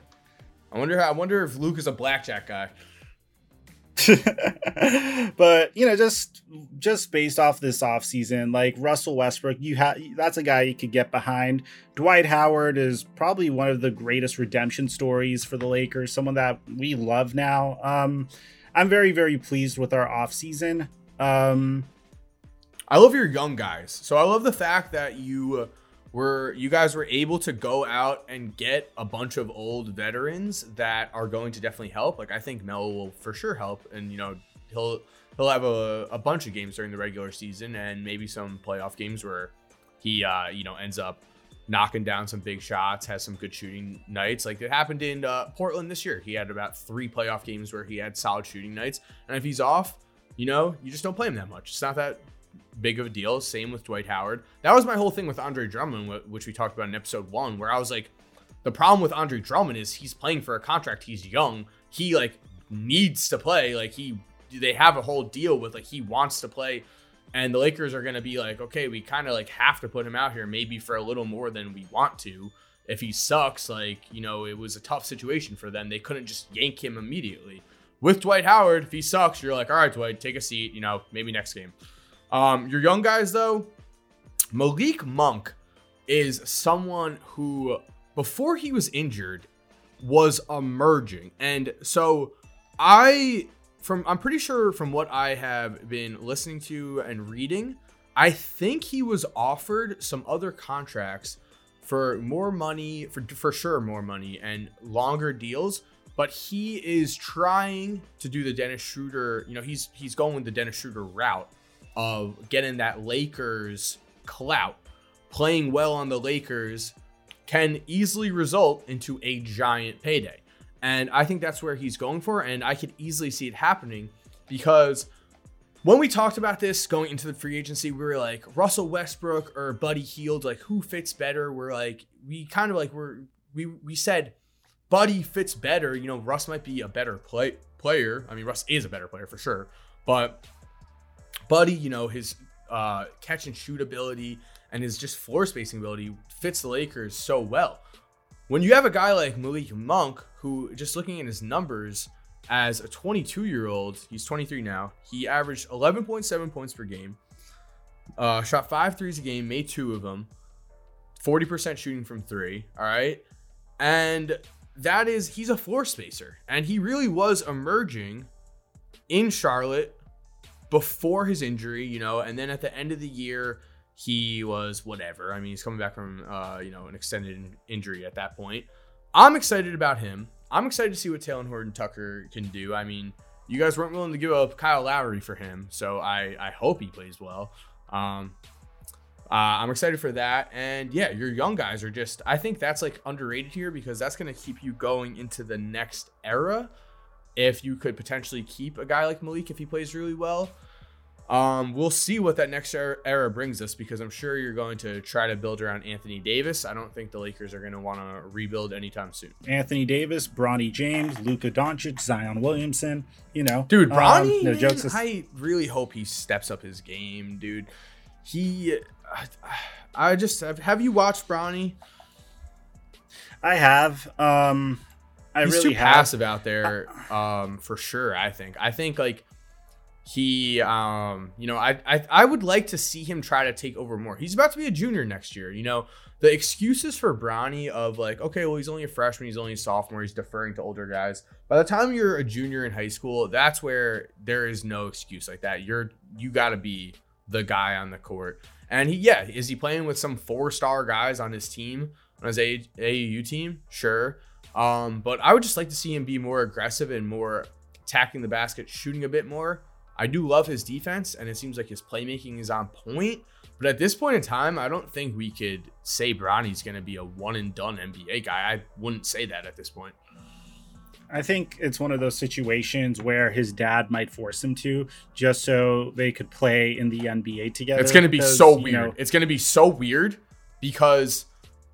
S2: I wonder. How, I wonder if Luke is a blackjack guy.
S1: but you know, just just based off this offseason, like Russell Westbrook, you have that's a guy you could get behind. Dwight Howard is probably one of the greatest redemption stories for the Lakers, someone that we love now. Um, I'm very, very pleased with our offseason. Um,
S2: I love your young guys. So I love the fact that you uh, were you guys were able to go out and get a bunch of old veterans that are going to definitely help. Like I think Mel will for sure help, and you know he'll he'll have a, a bunch of games during the regular season and maybe some playoff games where he uh, you know ends up knocking down some big shots, has some good shooting nights. Like it happened in uh, Portland this year. He had about three playoff games where he had solid shooting nights. And if he's off, you know, you just don't play him that much. It's not that big of a deal. Same with Dwight Howard. That was my whole thing with Andre Drummond, which we talked about in episode one, where I was like, the problem with Andre Drummond is he's playing for a contract. He's young. He like needs to play. Like he, they have a whole deal with like he wants to play and the Lakers are to be like, okay, we kind of like have to put him out here maybe for a little more than we want to. If he sucks, like, you know, it was a tough situation for them. They couldn't just yank him immediately. With Dwight Howard, if he sucks, you're like, all right, Dwight, take a seat, you know, maybe next game. Um, your young guys, though, Malik Monk is someone who, before he was injured, was emerging. And so I from I'm pretty sure from what I have been listening to and reading, I think he was offered some other contracts for more money, for for sure more money and longer deals. But he is trying to do the Dennis Schroeder. You know, he's he's going the Dennis Schroeder route of getting that Lakers clout. Playing well on the Lakers can easily result into a giant payday. And I think that's where he's going for. And I could easily see it happening because when we talked about this going into the free agency, we were like Russell Westbrook or Buddy Hield, like who fits better? We're like, we kind of like we're we we said Buddy fits better. You know, Russ might be a better play player. I mean, Russ is a better player for sure, but Buddy, you know, his uh, catch and shoot ability and his just floor spacing ability fits the Lakers so well. When you have a guy like Malik Monk, who just looking at his numbers as a 22 year old, he's 23 now. He averaged 11.7 points per game, uh, shot five threes a game, made two of them, 40% shooting from three. All right. And that is, he's a floor spacer. And he really was emerging in Charlotte before his injury, you know, and then at the end of the year, he was whatever. I mean, he's coming back from uh, you know an extended injury at that point. I'm excited about him. I'm excited to see what Talen Horton Tucker can do. I mean, you guys weren't willing to give up Kyle Lowry for him, so I I hope he plays well. Um, uh, I'm excited for that. And yeah, your young guys are just, I think that's like underrated here because that's going to keep you going into the next era. If you could potentially keep a guy like Malik if he plays really well. Um, we'll see what that next era brings us because I'm sure you're going to try to build around Anthony Davis. I don't think the Lakers are going to want to rebuild anytime soon.
S1: Anthony Davis, Bronny James, Luka Doncic, Zion Williamson. You know,
S2: dude, Bronny. Um, no man, jokes. I really hope he steps up his game, dude. He, I just have. Have you watched Bronny?
S1: I have. Um, I
S2: He's
S1: really
S2: too have. passive out there. Um, for sure. I think. I think like he um you know I, I i would like to see him try to take over more he's about to be a junior next year you know the excuses for Bronny of like okay well he's only a freshman he's only a sophomore he's deferring to older guys by the time you're a junior in high school that's where there is no excuse like that you're you got to be the guy on the court and he yeah is he playing with some four star guys on his team on his AAU team sure um but I would just like to see him be more aggressive and more attacking the basket shooting a bit more I do love his defense, and it seems like his playmaking is on point. But at this point in time, I don't think we could say Bronny's going to be a one and done NBA guy. I wouldn't say that at this point.
S1: I think it's one of those situations where his dad might force him to just so they could play in the NBA together.
S2: It's going to be so weird. Know, it's going to be so weird because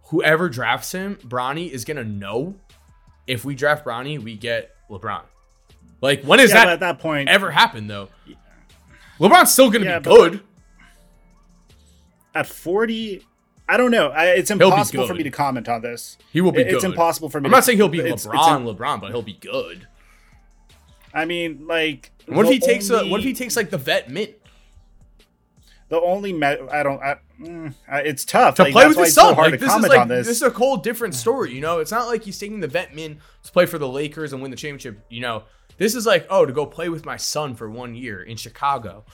S2: whoever drafts him, Bronny, is going to know if we draft Bronny, we get LeBron. Like, when is yeah, that
S1: at that point
S2: ever happened though? LeBron's still going to yeah, be good.
S1: At 40, I don't know. I, it's impossible for me to comment on this.
S2: He will be
S1: It's
S2: good.
S1: impossible for me.
S2: I'm not saying he'll be it's, LeBron, it's, LeBron, but he'll be good.
S1: I mean, like,
S2: what if he takes only, a? What if he takes like the vet mint?
S1: The only me- I don't. I, mm, it's tough
S2: to like, play with his son. So like, this is like this. this. is a whole different story. You know, it's not like he's taking the vet min to play for the Lakers and win the championship. You know, this is like, oh, to go play with my son for one year in Chicago.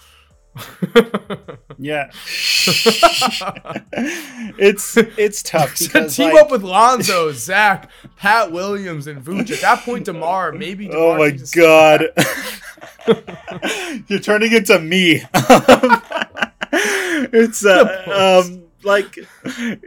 S1: yeah. it's it's tough because
S2: team
S1: like,
S2: up with Lonzo, Zach, Pat Williams, and Vooch. At that point, DeMar maybe. DeMar
S1: oh my god, you're turning into me. It's uh, um like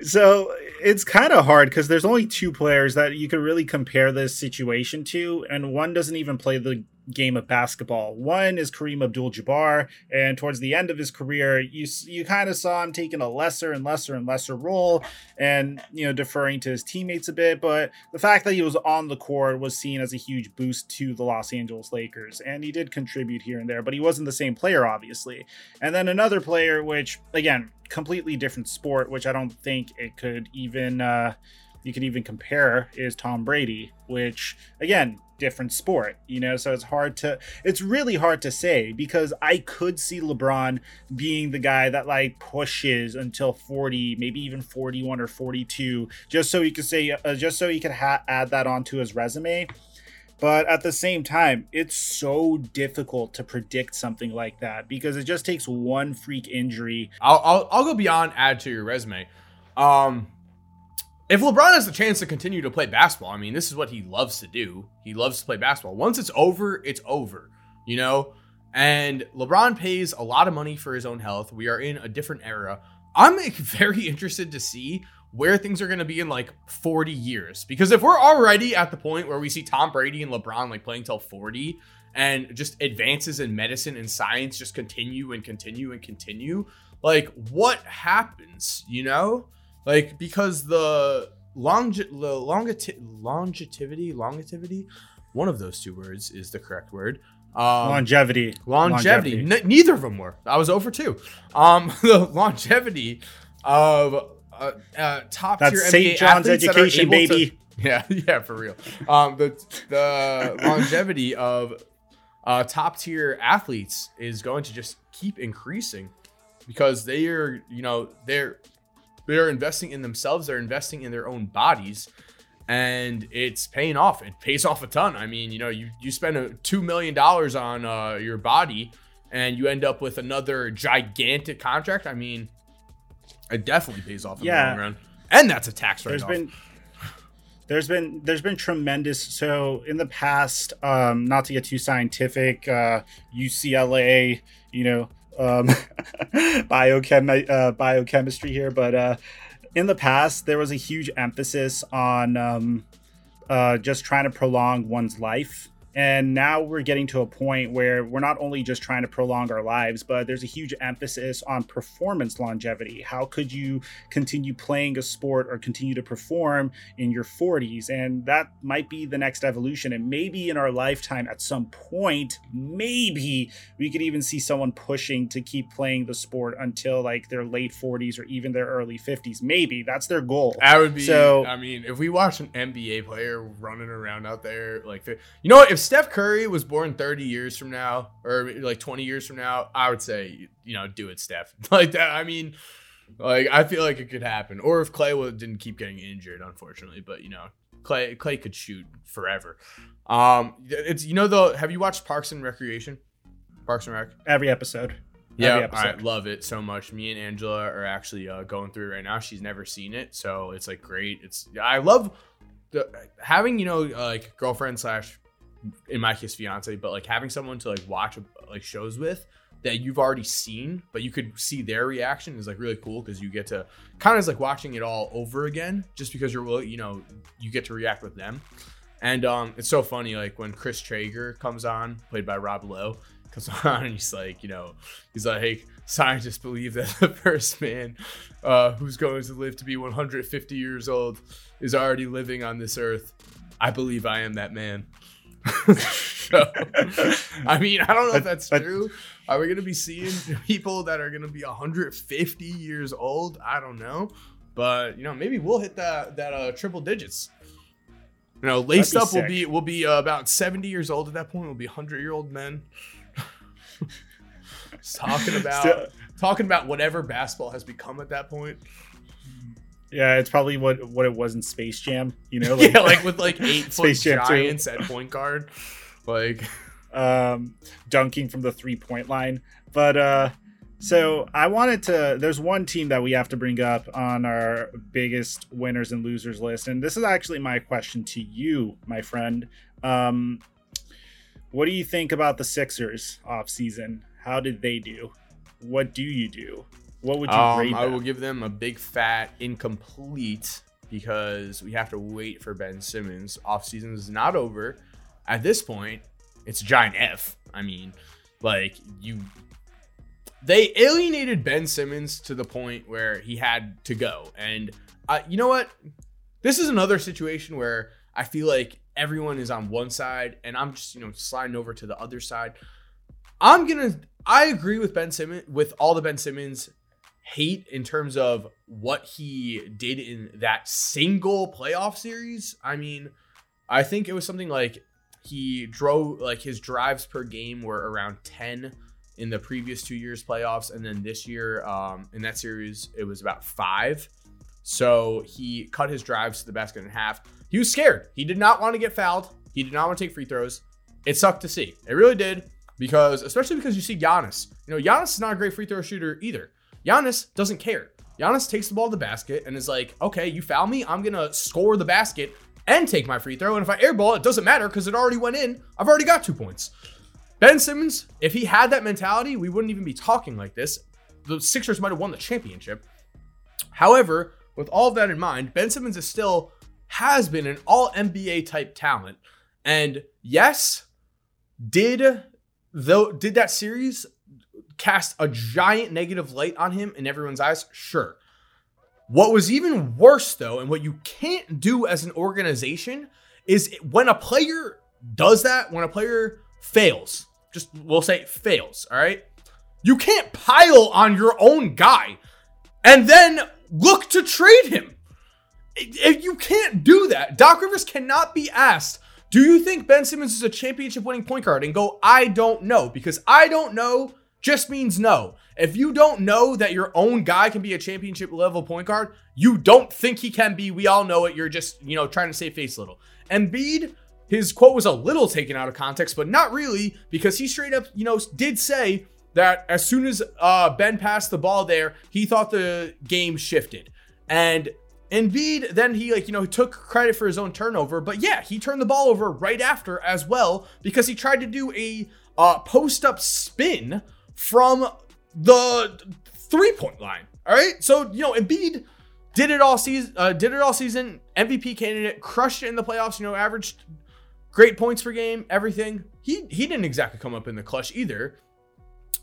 S1: so it's kind of hard because there's only two players that you can really compare this situation to, and one doesn't even play the game of basketball. One is Kareem Abdul-Jabbar, and towards the end of his career, you you kind of saw him taking a lesser and lesser and lesser role, and you know deferring to his teammates a bit. But the fact that he was on the court was seen as a huge boost to the Los Angeles Lakers, and he did contribute here and there, but he wasn't the same player, obviously. And then another player, which again completely different sport, which I don't think it could even uh, you could even compare, is Tom Brady, which again different sport you know? So it's hard to it's really hard to say because i could see lebron being the guy that like pushes until 40 maybe even 41 or 42 just so he could say uh, just so he could ha- add that onto his resume. But at the same time it's so difficult to predict something like that because it just takes one freak injury.
S2: I'll, I'll, I'll go beyond add to your resume. Um, if LeBron has the chance to continue to play basketball, I mean, this is what he loves to do. He loves to play basketball. Once it's over, it's over, you know? And LeBron pays a lot of money for his own health. We are in a different era. I'm very interested to see where things are going to be in like 40 years. Because if we're already at the point where we see Tom Brady and LeBron like playing till 40 and just advances in medicine and science just continue and continue and continue, like what happens, you know? Like because the longe the longiti- longevity longevity one of those two words is the correct word. Um,
S1: longevity
S2: longevity. N- neither of them were. I was over two. Um, the longevity of uh, uh, top
S1: That's
S2: tier
S1: St.
S2: NBA
S1: John's
S2: athletes that are
S1: education,
S2: able
S1: baby.
S2: To, yeah, yeah, for real. Um, the the longevity of uh, top tier athletes is going to just keep increasing because they are, you know, they're they're investing in themselves. They're investing in their own bodies, and it's paying off. It pays off a ton. I mean, you know, you you spend a two million dollars on uh, your body, and you end up with another gigantic contract. I mean, it definitely pays off in
S1: Yeah.
S2: the long run, and that's a tax
S1: there's
S2: write-off.
S1: been there's been there's been tremendous so in the past um not to get too scientific uh ucla you know um biochem uh, biochemistry here but uh in the past there was a huge emphasis on um uh just trying to prolong one's life and now we're getting to a point where we're not only just trying to prolong our lives, but there's a huge emphasis on performance longevity. How could you continue playing a sport or continue to perform in your 40s? And that might be the next evolution. And maybe in our lifetime, at some point, maybe we could even see someone pushing to keep playing the sport until like their late 40s or even their early 50s. Maybe that's their goal.
S2: That would be.
S1: So-
S2: I mean, if we watch an NBA player running around out there, like, you know what? If Steph Curry was born 30 years from now, or like 20 years from now, I would say, you know, do it, Steph. Like that. I mean, like I feel like it could happen. Or if Clay didn't keep getting injured, unfortunately, but you know, Clay Clay could shoot forever. Um, it's you know though. Have you watched Parks and Recreation? Parks and Rec.
S1: Every episode.
S2: Yeah, I love it so much. Me and Angela are actually uh, going through it right now. She's never seen it, so it's like great. It's I love the having you know uh, like girlfriend slash in my case fiance, but like having someone to like watch like shows with that you've already seen, but you could see their reaction is like really cool because you get to kind of like watching it all over again, just because you're you know you get to react with them. And um, it's so funny, like when Chris Traeger comes on, played by Rob Lowe, comes on and he's like, you know, he's like, hey, scientists believe that the first man uh, who's going to live to be 150 years old is already living on this earth. I believe I am that man. So, I mean, I don't know if that's true. Are we going to be seeing people that are going to be 150 years old? I don't know. But, you know, maybe we'll hit that that uh, triple digits. You know, laced up will be will be uh, about 70 years old at that point. We'll be 100 year old men. Talking about talking about whatever basketball has become at that point.
S1: Yeah, it's probably what what it was in Space Jam. You know,
S2: yeah, like with like eight
S1: Space Jam
S2: giants at point guard. Like
S1: um, dunking from the three point line. But uh, So I wanted to. There's one team that we have to bring up on our biggest winners and losers list, and this is actually my question to you, my friend. Um, what do you think about the Sixers off season? How did they do? What do you do? What would you
S2: Um,
S1: rate
S2: I will give them a big fat incomplete because we have to wait for Ben Simmons. Offseason is not over. At this point, it's a giant F. I mean, like you they alienated Ben Simmons to the point where he had to go. And uh, you know what? This is another situation where I feel like everyone is on one side and I'm just, you know, sliding over to the other side. I'm going to I agree with Ben Simmons with all the Ben Simmons hate in terms of what he did in that single playoff series. I mean, I think it was something like he drove like his drives per game were around 10 in the previous two years playoffs and then this year um, in that series it was about five. So he cut his drives to the basket in half. He was scared. He did not want to get fouled. He did not want to take free throws. It sucked to see. It really did because especially because you see Giannis. You know Giannis is not a great free throw shooter either Giannis doesn't care Giannis takes the ball to the basket and is like okay you foul me I'm gonna score the basket and take my free throw and if I airball it doesn't matter because it already went in I've already got two points Ben Simmons, if he had that mentality, we wouldn't even be talking like this. The Sixers might have won the championship. However, with all of that in mind, Ben Simmons is still has been an all NBA type talent. And yes, did though did that series cast a giant negative light on him in everyone's eyes? Sure. What was even worse though, and what you can't do as an organization is when a player does that, when a player fails, just we'll say fails, all right? You can't pile on your own guy and then look to trade him. If you can't do that, Doc Rivers cannot be asked, "Do you think Ben Simmons is a championship winning point guard?" and go, "I don't know," because I don't know just means no. If you don't know that your own guy can be a championship level point guard, you don't think he can be. We all know it. You're just, you know, trying to save face a little. Embiid, his quote was a little taken out of context, but not really, because he straight up, you know, did say that as soon as uh, Ben passed the ball there, he thought the game shifted. And Embiid, then he like, you know, took credit for his own turnover, but yeah, he turned the ball over right after as well because he tried to do a uh, post up spin from the three point line. All right, so you know, Embiid did it all season, uh, did it all season, MVP candidate, crushed it in the playoffs. You know, averaged great points per game, everything. He he didn't exactly come up in the clutch either.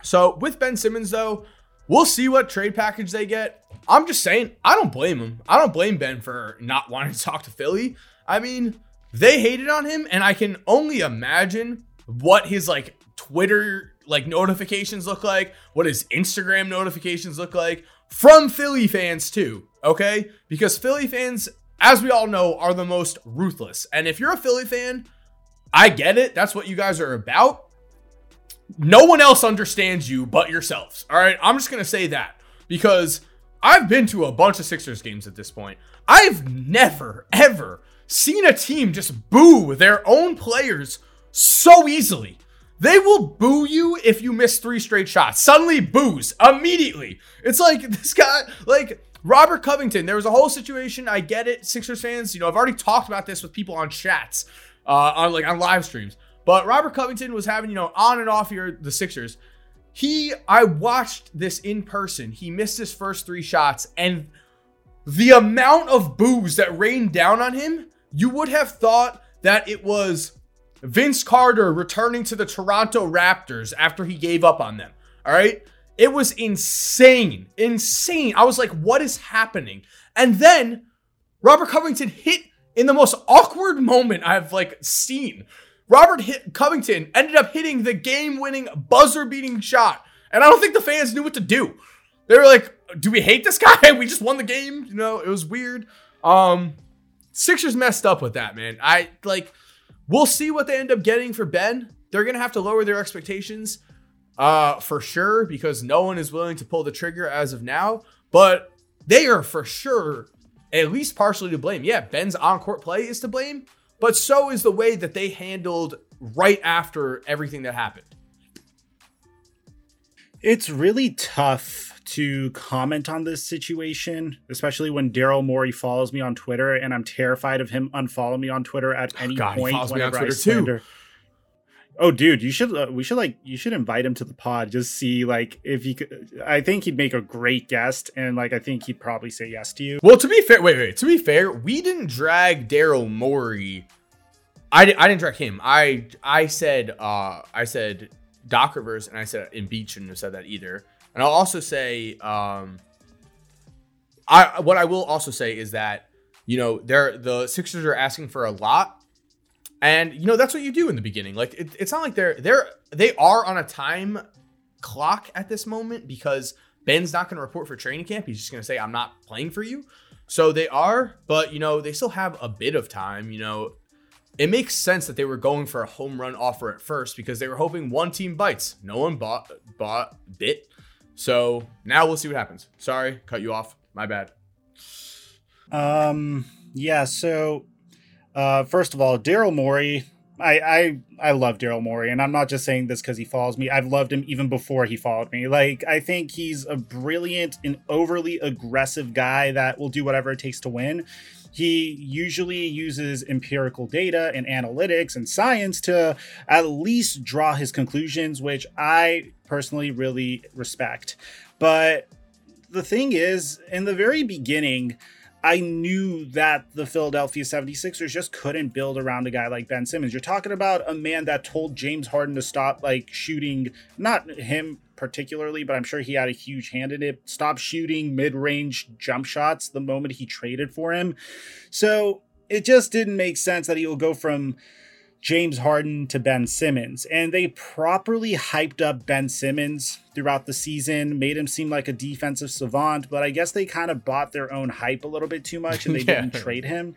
S2: So with Ben Simmons though, we'll see what trade package they get. I'm just saying, I don't blame him. I don't blame Ben for not wanting to talk to Philly. I mean, they hated on him, and I can only imagine what his like Twitter like notifications look like, what his Instagram notifications look like from Philly fans too. Okay, because Philly fans, as we all know, are the most ruthless. And if you're a Philly fan, I get it. That's what you guys are about. No one else understands you but yourselves. All right. I'm just going to say that because I've been to a bunch of Sixers games at this point. I've never, ever seen a team just boo their own players so easily. They will boo you if you miss three straight shots. Suddenly boos immediately. It's like this guy, like Robert Covington. There was a whole situation. I get it, Sixers fans. You know, I've already talked about this with people on chats, uh, on like on live streams. But Robert Covington was having, you know, on and off here the Sixers. He, I watched this in person. He missed his first three shots, and the amount of boos that rained down on him, you would have thought that it was Vince Carter returning to the Toronto Raptors after he gave up on them. All right. It was insane. Insane. I was like, what is happening? And then Robert Covington hit in the most awkward moment I've like seen. Robert hit, Covington ended up hitting the game-winning buzzer-beating shot, and I don't think the fans knew what to do. They were like, "Do we hate this guy? We just won the game." You know, it was weird. Um, Sixers messed up with that, man. I like. We'll see what they end up getting for Ben. They're gonna have to lower their expectations, uh, for sure, because no one is willing to pull the trigger as of now. But they are for sure at least partially to blame. Yeah, Ben's on-court play is to blame, but so is the way that they handled right after everything that happened.
S1: It's really tough to comment on this situation, especially when Daryl Morey follows me on Twitter, and I'm terrified of him unfollow me on Twitter at any
S2: God, he
S1: point.
S2: follows me on Twitter too.
S1: Oh, dude, you should. Uh, we should like. You should invite him to the pod. Just see like if he could. I think he'd make a great guest, and like I think he'd probably say yes to you.
S2: Well, to be fair, wait, wait. To be fair, we didn't drag Daryl Morey. I, I didn't drag him. I I said uh I said Doc Rivers, and I said Embiid shouldn't have said that either. And I'll also say um I what I will also say is that you know they're the Sixers are asking for a lot. And you know that's what you do in the beginning. Like it, it's not like they're they're they are on a time clock at this moment because Ben's not going to report for training camp. He's just going to say I'm not playing for you. So they are, but you know they still have a bit of time. You know, it makes sense that they were going for a home run offer at first because they were hoping one team bites. No one bought bought bit. So now we'll see what happens. Sorry, cut you off. My bad.
S1: Um. Yeah. So, uh, first of all, Daryl Morey. I I I love Daryl Morey, and I'm not just saying this because he follows me. I've loved him even before he followed me. Like I think he's a brilliant and overly aggressive guy that will do whatever it takes to win. He usually uses empirical data and analytics and science to at least draw his conclusions, which I personally really respect. But the thing is, in the very beginning, I knew that the Philadelphia 76ers just couldn't build around a guy like Ben Simmons. You're talking about a man that told James Harden to stop like shooting, not him particularly, but I'm sure he had a huge hand in it. Stop shooting mid-range jump shots the moment he traded for him. So, it just didn't make sense that he will go from James Harden to Ben Simmons. And they properly hyped up Ben Simmons throughout the season, made him seem like a defensive savant, but I guess they kind of bought their own hype a little bit too much and they
S2: Yeah.
S1: didn't trade him.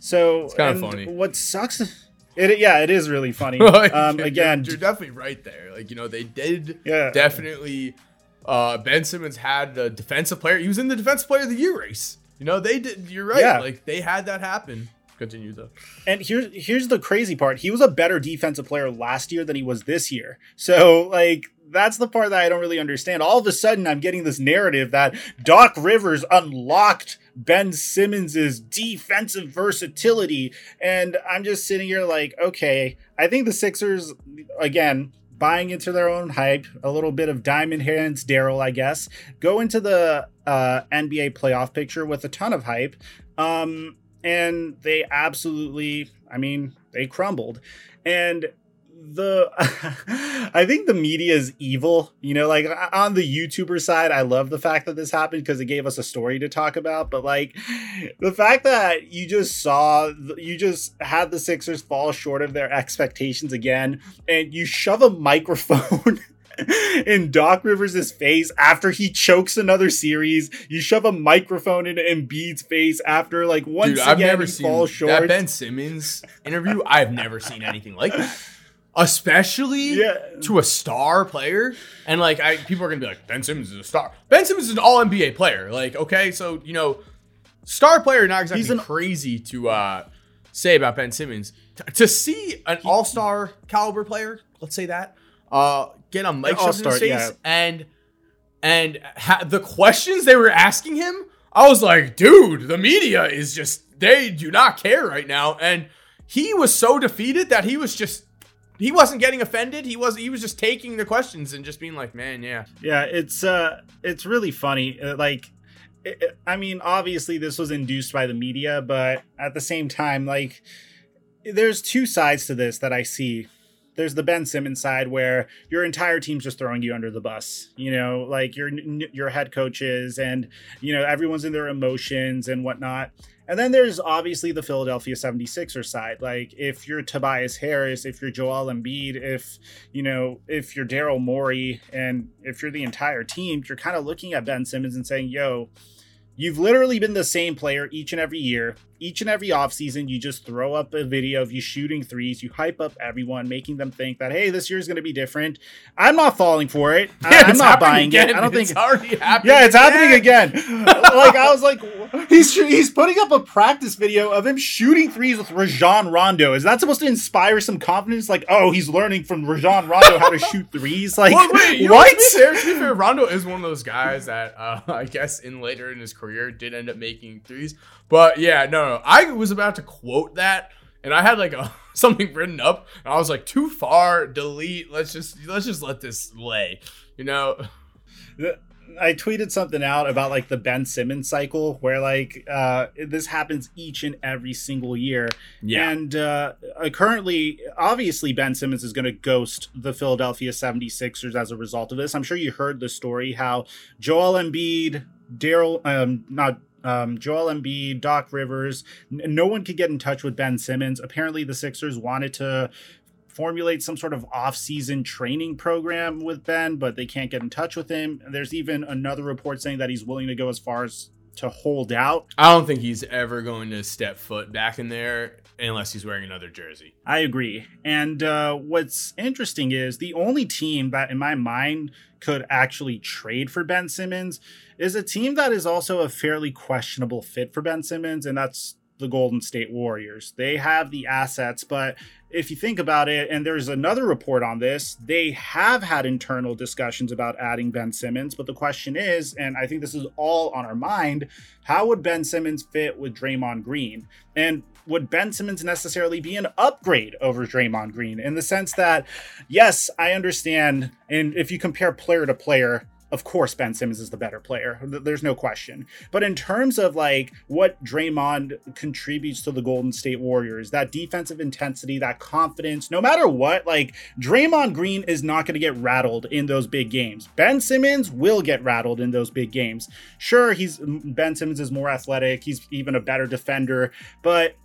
S1: So
S2: It's kinda funny.
S1: What sucks it yeah, it is really funny. Um
S2: you're-
S1: again,
S2: you're definitely right there. Like you know they did
S1: yeah.
S2: definitely uh Ben Simmons had the defensive player. He was in the defensive player of the year race. You know, they did you're right.
S1: Yeah.
S2: Like they had that happen. Continue though.
S1: And here's here's the crazy part. He was a better defensive player last year than he was this year. So like that's the part that I don't really understand. All of a sudden I'm getting this narrative that Doc Rivers unlocked Ben Simmons's defensive versatility and I'm just sitting here like, okay, I think the Sixers again buying into their own hype, a little bit of diamond hands Daryl, I guess, go into the uh, NBA playoff picture with a ton of hype. Um, and they absolutely i mean they crumbled. And the i think the media is evil you know like on the youtuber side i love the fact that this happened because it gave us a story to talk about but like the fact that you just saw you just had the sixers fall short of their expectations again and you shove a microphone in Doc Rivers' face after he chokes another series. You shove a microphone in Embiid's face after like once
S2: Dude, I've
S1: again
S2: never
S1: he
S2: seen
S1: falls short.
S2: that Ben Simmons interview. I've never seen anything like that. Especially
S1: yeah.
S2: to a star player. And like I people are gonna be like, Ben Simmons is a star. Ben Simmons is an all NBA player. Like, okay, so you know, star player not exactly
S1: He's an-
S2: crazy to uh say about Ben Simmons. T- to see an all-star caliber player, let's say that, uh get a mic shoved in his face
S1: yeah.
S2: and and ha- the questions they were asking him, I was like, dude, the media is just they do not care right now. And he was so defeated that he was just he wasn't getting offended. He was he was just taking the questions and just being like, man, yeah.
S1: Yeah, it's uh it's really funny. Uh, like I mean, obviously this was induced by the media, but at the same time like there's two sides to this that I see. There's the Ben Simmons side where your entire team's just throwing you under the bus. You know, like your your head coaches and you know everyone's in their emotions and whatnot. And then there's obviously the Philadelphia 76ers side. Like if you're Tobias Harris, if you're Joel Embiid, if you know, if you're Daryl Morey and if you're the entire team, you're kind of looking at Ben Simmons and saying, yo, you've literally been the same player each and every year. Each and every offseason, you just throw up a video of you shooting threes, you hype up everyone, making them think that, hey, this year's going to be different. I'm not falling for it. I- I'm not buying
S2: again.
S1: it. I don't
S2: it's
S1: think.
S2: already happened.
S1: Yeah, it's happening again. like I was like, he's he's putting up a practice video of him shooting threes with Rajon Rondo. Is that supposed to inspire some confidence? Like, oh, he's learning from Rajon Rondo how to shoot threes. Like, well, wait, what? Know, to,
S2: be fair, to be fair, Rondo is one of those guys that uh, I guess in later in his career did end up making threes. But yeah, no, no, I was about to quote that, and I had like a something written up, and I was like, too far, delete. Let's just let's just let this lay. You know.
S1: I tweeted something out about like the Ben Simmons cycle where like uh this happens each and every single year. Yeah. And uh, uh currently obviously Ben Simmons is going to ghost the Philadelphia 76ers as a result of this. I'm sure you heard the story how Joel Embiid, Daryl um not um, Joel Embiid, Doc Rivers, n- no one could get in touch with Ben Simmons. Apparently, the Sixers wanted to formulate some sort of off-season training program with Ben, but they can't get in touch with him. There's even another report saying that he's willing to go as far as to hold out.
S2: I don't think he's ever going to step foot back in there unless he's wearing another jersey.
S1: I agree. And uh, what's interesting is the only team that, in my mind, could actually trade for Ben Simmons is a team that is also a fairly questionable fit for Ben Simmons, and that's the Golden State Warriors. They have the assets, but if you think about it, and there's another report on this, they have had internal discussions about adding Ben Simmons. But the question is, and I think this is all on our mind, how would Ben Simmons fit with Draymond Green? And would Ben Simmons necessarily be an upgrade over Draymond Green in the sense that, yes, I understand. And if you compare player to player, of course Ben Simmons is the better player. There's no question. But in terms of like what Draymond contributes to the Golden State Warriors, that defensive intensity, that confidence, no matter what, like Draymond Green is not going to get rattled in those big games. Ben Simmons will get rattled in those big games. Sure, he's Ben Simmons is more athletic, he's even a better defender, but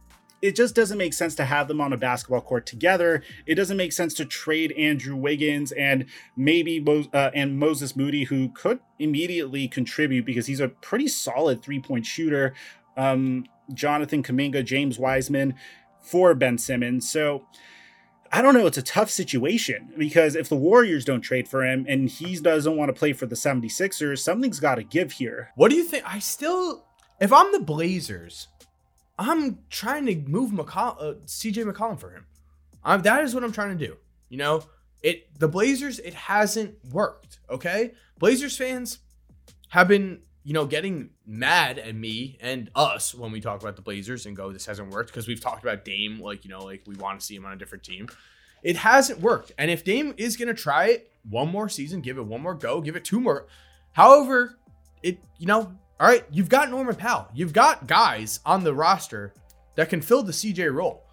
S1: it just doesn't make sense to have them on a basketball court together. It doesn't make sense to trade Andrew Wiggins and maybe Mo- uh, and Moses Moody, who could immediately contribute because he's a pretty solid three point shooter. Um, Jonathan Kuminga, James Wiseman for Ben Simmons. So I don't know. It's a tough situation because if the Warriors don't trade for him and he doesn't want to play for the 76ers, something's got to give here.
S2: What do you think? I still, if I'm the Blazers, I'm trying to move McColl- uh, CJ McCollum for him. I'm, that is what I'm trying to do. You know, it the Blazers it hasn't worked. Okay, Blazers fans have been you know getting mad at me and us when we talk about the Blazers and go this hasn't worked because we've talked about Dame like you know like we want to see him on a different team. It hasn't worked, and if Dame is gonna try it one more season, give it one more go, give it two more. However, it you know all right, you've got Norman Powell. You've got guys on the roster that can fill the CJ role.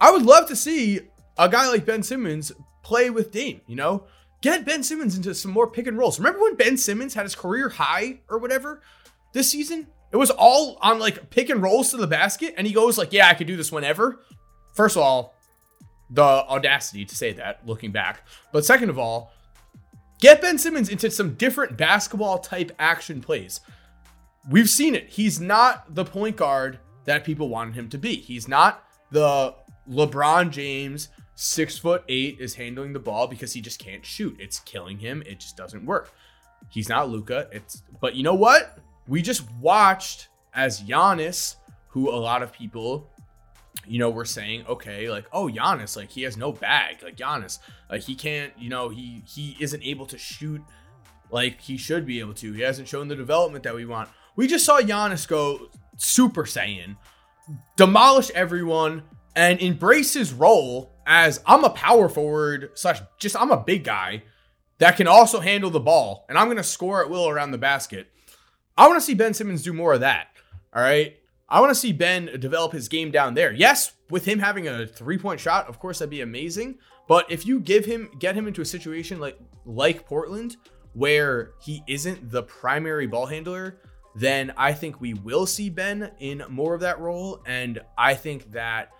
S2: I would love to see a guy like Ben Simmons play with Dame, you know? Get Ben Simmons into some more pick and rolls. Remember when Ben Simmons had his career high or whatever this season? It was all on like pick and rolls to the basket, and he goes like, "Yeah, I could do this whenever." First of all, the audacity to say that looking back. But second of all, get Ben Simmons into some different basketball type action plays we've seen it. He's not the point guard that people wanted him to be. He's not the LeBron James, six foot eight, is handling the ball because he just can't shoot. It's killing him. It just doesn't work. He's not Luka. It's but you know what? We just watched as Giannis, who a lot of people, you know, were saying, okay, like, oh, Giannis, like he has no bag. Like Giannis, like he can't, you know, he he isn't able to shoot like he should be able to. He hasn't shown the development that we want. We just saw Giannis go Super Saiyan, demolish everyone, and embrace his role as I'm a power forward slash just I'm a big guy that can also handle the ball, and I'm gonna score at will around the basket. I want to see Ben Simmons do more of that. All right. I want to see Ben develop his game down there. Yes, with him having a three-point shot, of course that'd be amazing. But if you give him get him into a situation like like Portland where he isn't the primary ball handler, then I think we will see Ben in more of that role. And I think that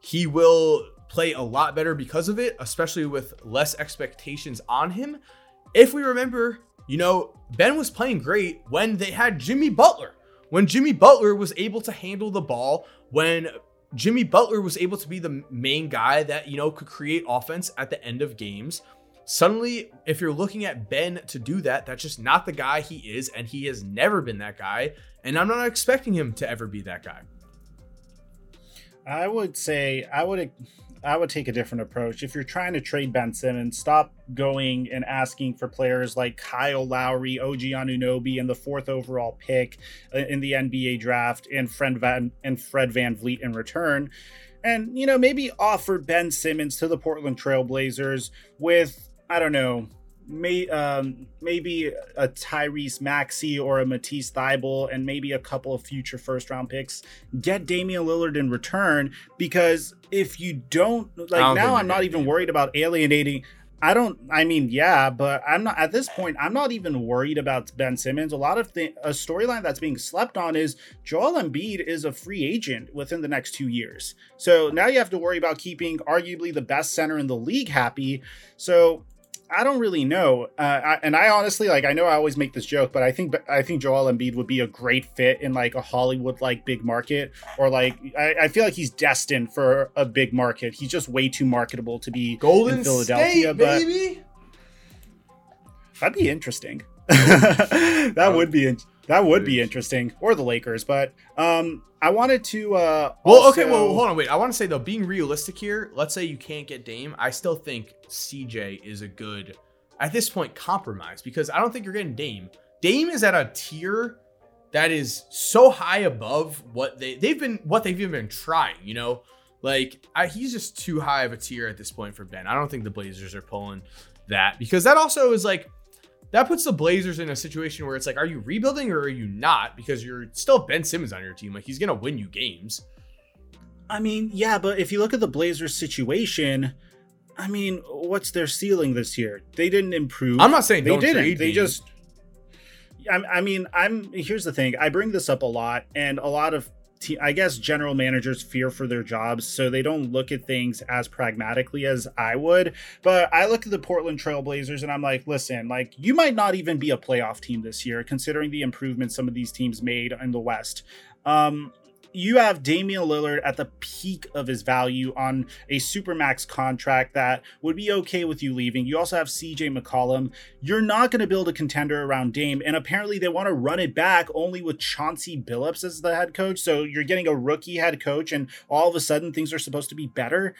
S2: he will play a lot better because of it, especially with less expectations on him. If we remember, you know, Ben was playing great when they had Jimmy Butler. When Jimmy Butler was able to handle the ball, when Jimmy Butler was able to be the main guy that, you know, could create offense at the end of games. Suddenly, if you're looking at Ben to do that, that's just not the guy he is, and he has never been that guy. And I'm not expecting him to ever be that guy.
S1: I would say I would I would take a different approach. If you're trying to trade Ben Simmons, stop going and asking for players like Kyle Lowry, OG Anunoby, and the fourth overall pick in the NBA draft, and Fred Van and Fred VanVleet in return. And you know, maybe offer Ben Simmons to the Portland Trailblazers with I don't know may um, maybe a Tyrese Maxey or a Matisse Thybulle and maybe a couple of future first round picks. Get Damian Lillard in return because if you don't like don't now, I'm not even worried about alienating. I don't. I mean, yeah, but I'm not at this point. I'm not even worried about Ben Simmons. A lot of the a storyline that's being slept on is Joel Embiid is a free agent within the next two years. So now you have to worry about keeping arguably the best center in the league happy. So I don't really know, uh, I, and I honestly like. I know I always make this joke, but I think I think Joel Embiid would be a great fit in like a Hollywood like big market, or like I, I, feel like he's destined for a big market. He's just way too marketable to be
S2: Golden in Philadelphia, State, but baby.
S1: that'd be interesting. that would be that would be interesting, or the Lakers. But um, I wanted to. Uh,
S2: well, also... okay, well, hold on, wait. I want to say though, being realistic here, let's say you can't get Dame, I still think CJ is a good, at this point, compromise because I don't think you're getting Dame. Dame is at a tier that is so high above what they they've been what they've even been trying. You know, like I, he's just too high of a tier at this point for Ben. I don't think the Blazers are pulling that because that also is like that puts the Blazers in a situation where it's like, are you rebuilding or are you not? Because you're still Ben Simmons on your team. Like he's gonna win you games.
S1: I mean, yeah, but if you look at the Blazers situation, I mean, what's their ceiling this year? They didn't improve.
S2: I'm not saying
S1: they didn't. They just. I, I mean, I'm. Here's the thing. I bring this up a lot, and a lot of I guess general managers fear for their jobs, so they don't look at things as pragmatically as I would. But I look at the Portland Trailblazers and I'm like, listen, like you might not even be a playoff team this year, considering the improvements some of these teams made in the West. Um, you have Damian Lillard at the peak of his value on a supermax contract that would be okay with you leaving. You also have CJ McCollum. You're not going to build a contender around Dame, and apparently they want to run it back only with Chauncey Billups as the head coach. So you're getting a rookie head coach, and all of a sudden things are supposed to be better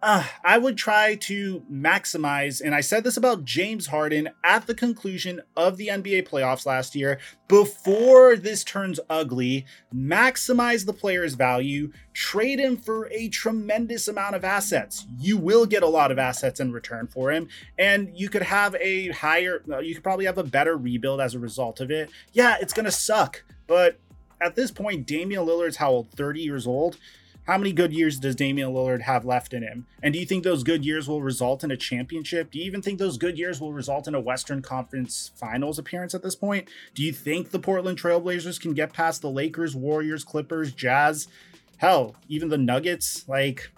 S1: uh, I would try to maximize, and I said this about James Harden at the conclusion of the NBA playoffs last year, before this turns ugly, maximize the player's value, trade him for a tremendous amount of assets. You will get a lot of assets in return for him, and you could have a higher, you could probably have a better rebuild as a result of it. Yeah, it's going to suck, but at this point, Damian Lillard's how old? 30 years old how many good years does Damian Lillard have left in him? And do you think those good years will result in a championship? Do you even think those good years will result in a Western Conference Finals appearance at this point? Do you think the Portland Trailblazers can get past the Lakers, Warriors, Clippers, Jazz, hell, even the Nuggets? Like,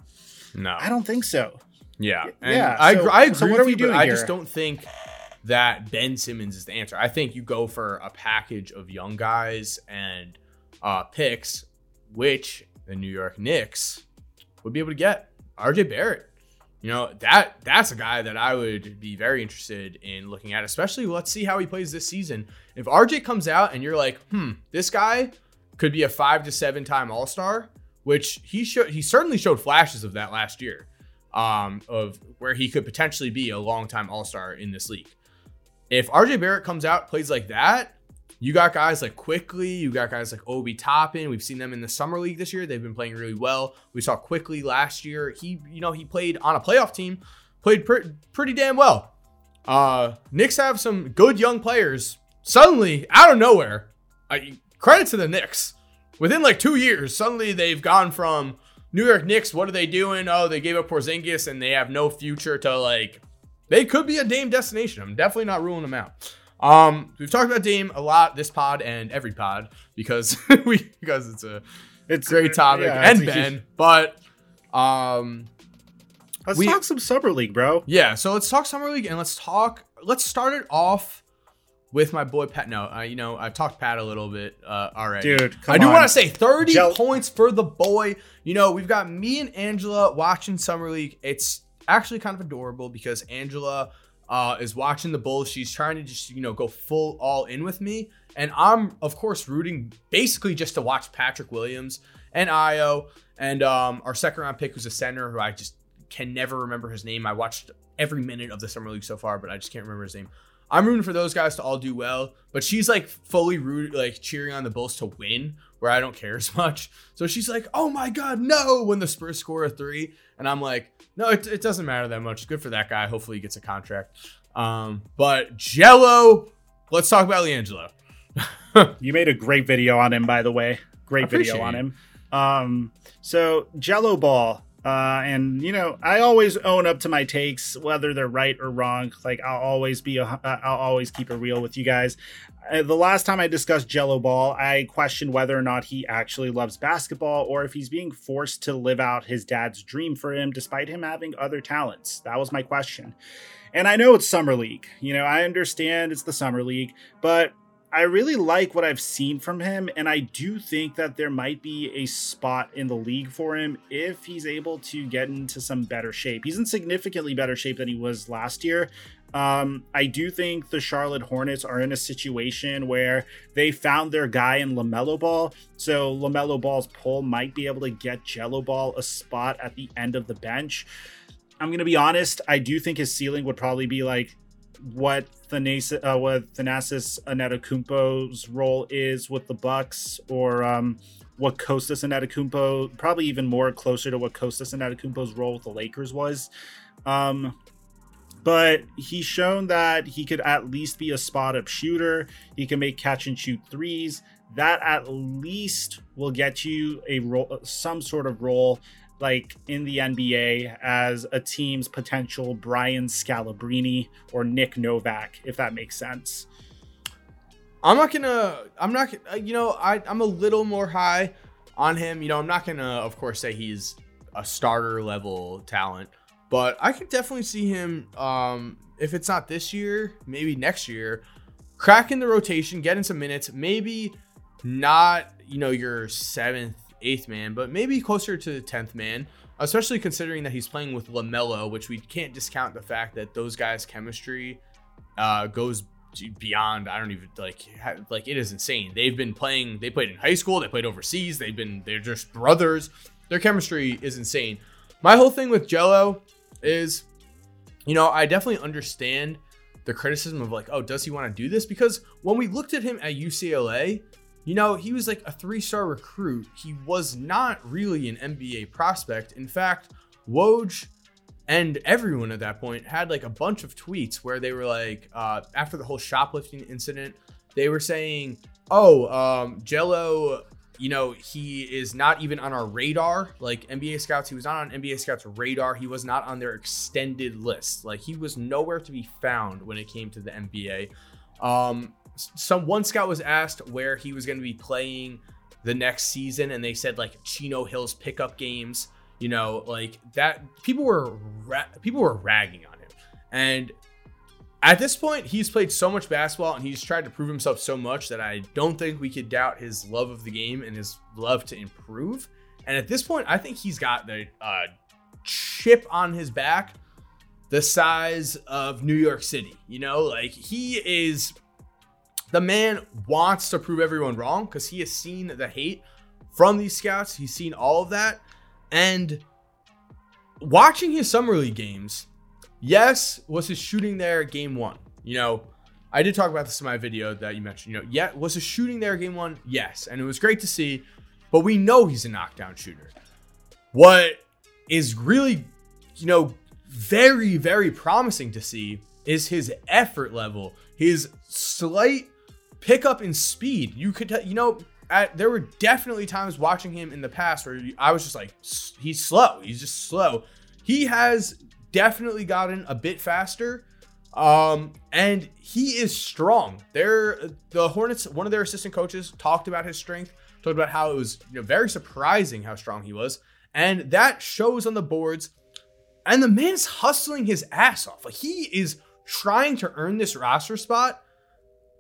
S2: no,
S1: I don't think so.
S2: Yeah, and yeah. I, so, I agree. So what are we you, doing? I just don't think that Ben Simmons is the answer. I think you go for a package of young guys and uh, picks, which the New York Knicks would be able to get RJ Barrett. You know, that that's a guy that I would be very interested in looking at, especially let's see how he plays this season. If RJ comes out and you're like, hmm, this guy could be a five to seven time all star, which he showed he certainly showed flashes of that last year. Um, of where he could potentially be a long time all star in this league. If RJ Barrett comes out, plays like that, you got guys like Quickley, you got guys like Obi Toppin. We've seen them in the summer league this year. They've been playing really well. We saw Quickley last year. He, you know, he played on a playoff team, played pre- pretty damn well. Uh, Knicks have some good young players. Suddenly, out of nowhere, I, credit to the Knicks. Within like two years, suddenly they've gone from New York Knicks. What are they doing? Oh, they gave up Porzingis and they have no future to like. They could be a Dame destination. I'm definitely not ruling them out. Um, we've talked about Dame a lot this pod and every pod because we because it's a it's a great topic yeah, and Ben, huge... but um,
S1: let's we, talk some summer league, bro.
S2: Yeah, so let's talk summer league and let's talk. Let's start it off with my boy Pat. No, uh, you know I've talked Pat a little bit uh, already,
S1: dude.
S2: I do want to say thirty Gel- points for the boy. You know we've got me and Angela watching summer league. It's actually kind of adorable because Angela uh, is watching the Bulls. She's trying to just, you know, go full all in with me. And I'm, of course, rooting basically just to watch Patrick Williams and Ayo and um, our second round pick, who's a center who I just can never remember his name. I watched every minute of the Summer League so far, but I just can't remember his name. I'm rooting for those guys to all do well, but she's like fully root, like cheering on the Bulls to win, where I don't care as much. So she's like, "Oh my God, no!" When the Spurs score a three, and I'm like, "No, it, it doesn't matter that much. Good for that guy. Hopefully, he gets a contract." Um, but Jello, let's talk about LiAngelo.
S1: you made a great video on him, by the way. Great video on him. Um, so Jello Ball, uh, and you know, I always own up to my takes, whether they're right or wrong. Like I'll always be, a, I'll always keep it real with you guys. Uh, the last time I discussed Jello Ball, I questioned whether or not he actually loves basketball or if he's being forced to live out his dad's dream for him, despite him having other talents. That was my question. And I know it's summer league. You know, I understand it's the summer league, but I really like what I've seen from him, and I do think that there might be a spot in the league for him if he's able to get into some better shape. He's in significantly better shape than he was last year. Um, I do think the Charlotte Hornets are in a situation where they found their guy in LaMelo Ball. So LaMelo Ball's pull might be able to get Jello Ball a spot at the end of the bench. I'm going to be honest, I do think his ceiling would probably be like what Thanasis, uh, what Thanasis Antetokounmpo's role is with the Bucks, or um, what Kostas Antetokounmpo, probably even more closer to what Kostas Antetokounmpo's role with the Lakers was. Um, but he's shown that he could at least be a spot up shooter. He can make catch and shoot threes. That at least will get you a role, some sort of role like in the NBA as a team's potential Brian Scalabrine or Nick Novak, if that makes sense.
S2: I'm not gonna. I'm not. Uh, you know, I I'm a little more high on him. You know, I'm not gonna, of course, say he's a starter level talent, but I could definitely see him. Um, if it's not this year, maybe next year, cracking the rotation, getting some minutes. Maybe not. You know, your seventh eighth man, but maybe closer to the tenth man. Especially considering that he's playing with LaMelo, which we can't discount the fact that those guys' chemistry uh, goes beyond. I don't even like like it is insane. They've been playing. They played in high school. They played overseas. They've been. They're just brothers. Their chemistry is insane. My whole thing with Jello is, you know, I definitely understand the criticism of like, oh, does he want to do this? Because when we looked at him at UCLA, you know, he was like a three star recruit. He was not really an NBA prospect. In fact, Woj and everyone at that point had like a bunch of tweets where they were like, uh, after the whole shoplifting incident, they were saying, oh, um, Jello, you know, he is not even on our radar. Like NBA scouts, he was not on NBA scouts' radar. He was not on their extended list. Like he was nowhere to be found when it came to the NBA. Um, some one scout was asked where he was going to be playing the next season, and they said like Chino Hills pickup games. You know, like that. People were ra- people were ragging on him, and at this point, he's played so much basketball and he's tried to prove himself so much that I don't think we could doubt his love of the game and his love to improve. And at this point, I think he's got the uh, chip on his back the size of New York City. You know, like he is the man wants to prove everyone wrong because he has seen the hate from these scouts. He's seen all of that. And watching his summer league games, yes, was his shooting there game one. You know, I did talk about this in my video that you mentioned. You know, yeah, was his shooting there game one? Yes. And it was great to see, but we know he's a knockdown shooter. What is really, you know, very, very promising to see is his effort level, his slight pickup in speed. You could, you know, at, there were definitely times watching him in the past where I was just like, he's slow. He's just slow. He has definitely gotten a bit faster. Um, and he is strong. There, the Hornets, one of their assistant coaches talked about his strength, talked about how it was you know, very surprising how strong he was. And that shows on the boards. And the man's hustling his ass off. Like he is trying to earn this roster spot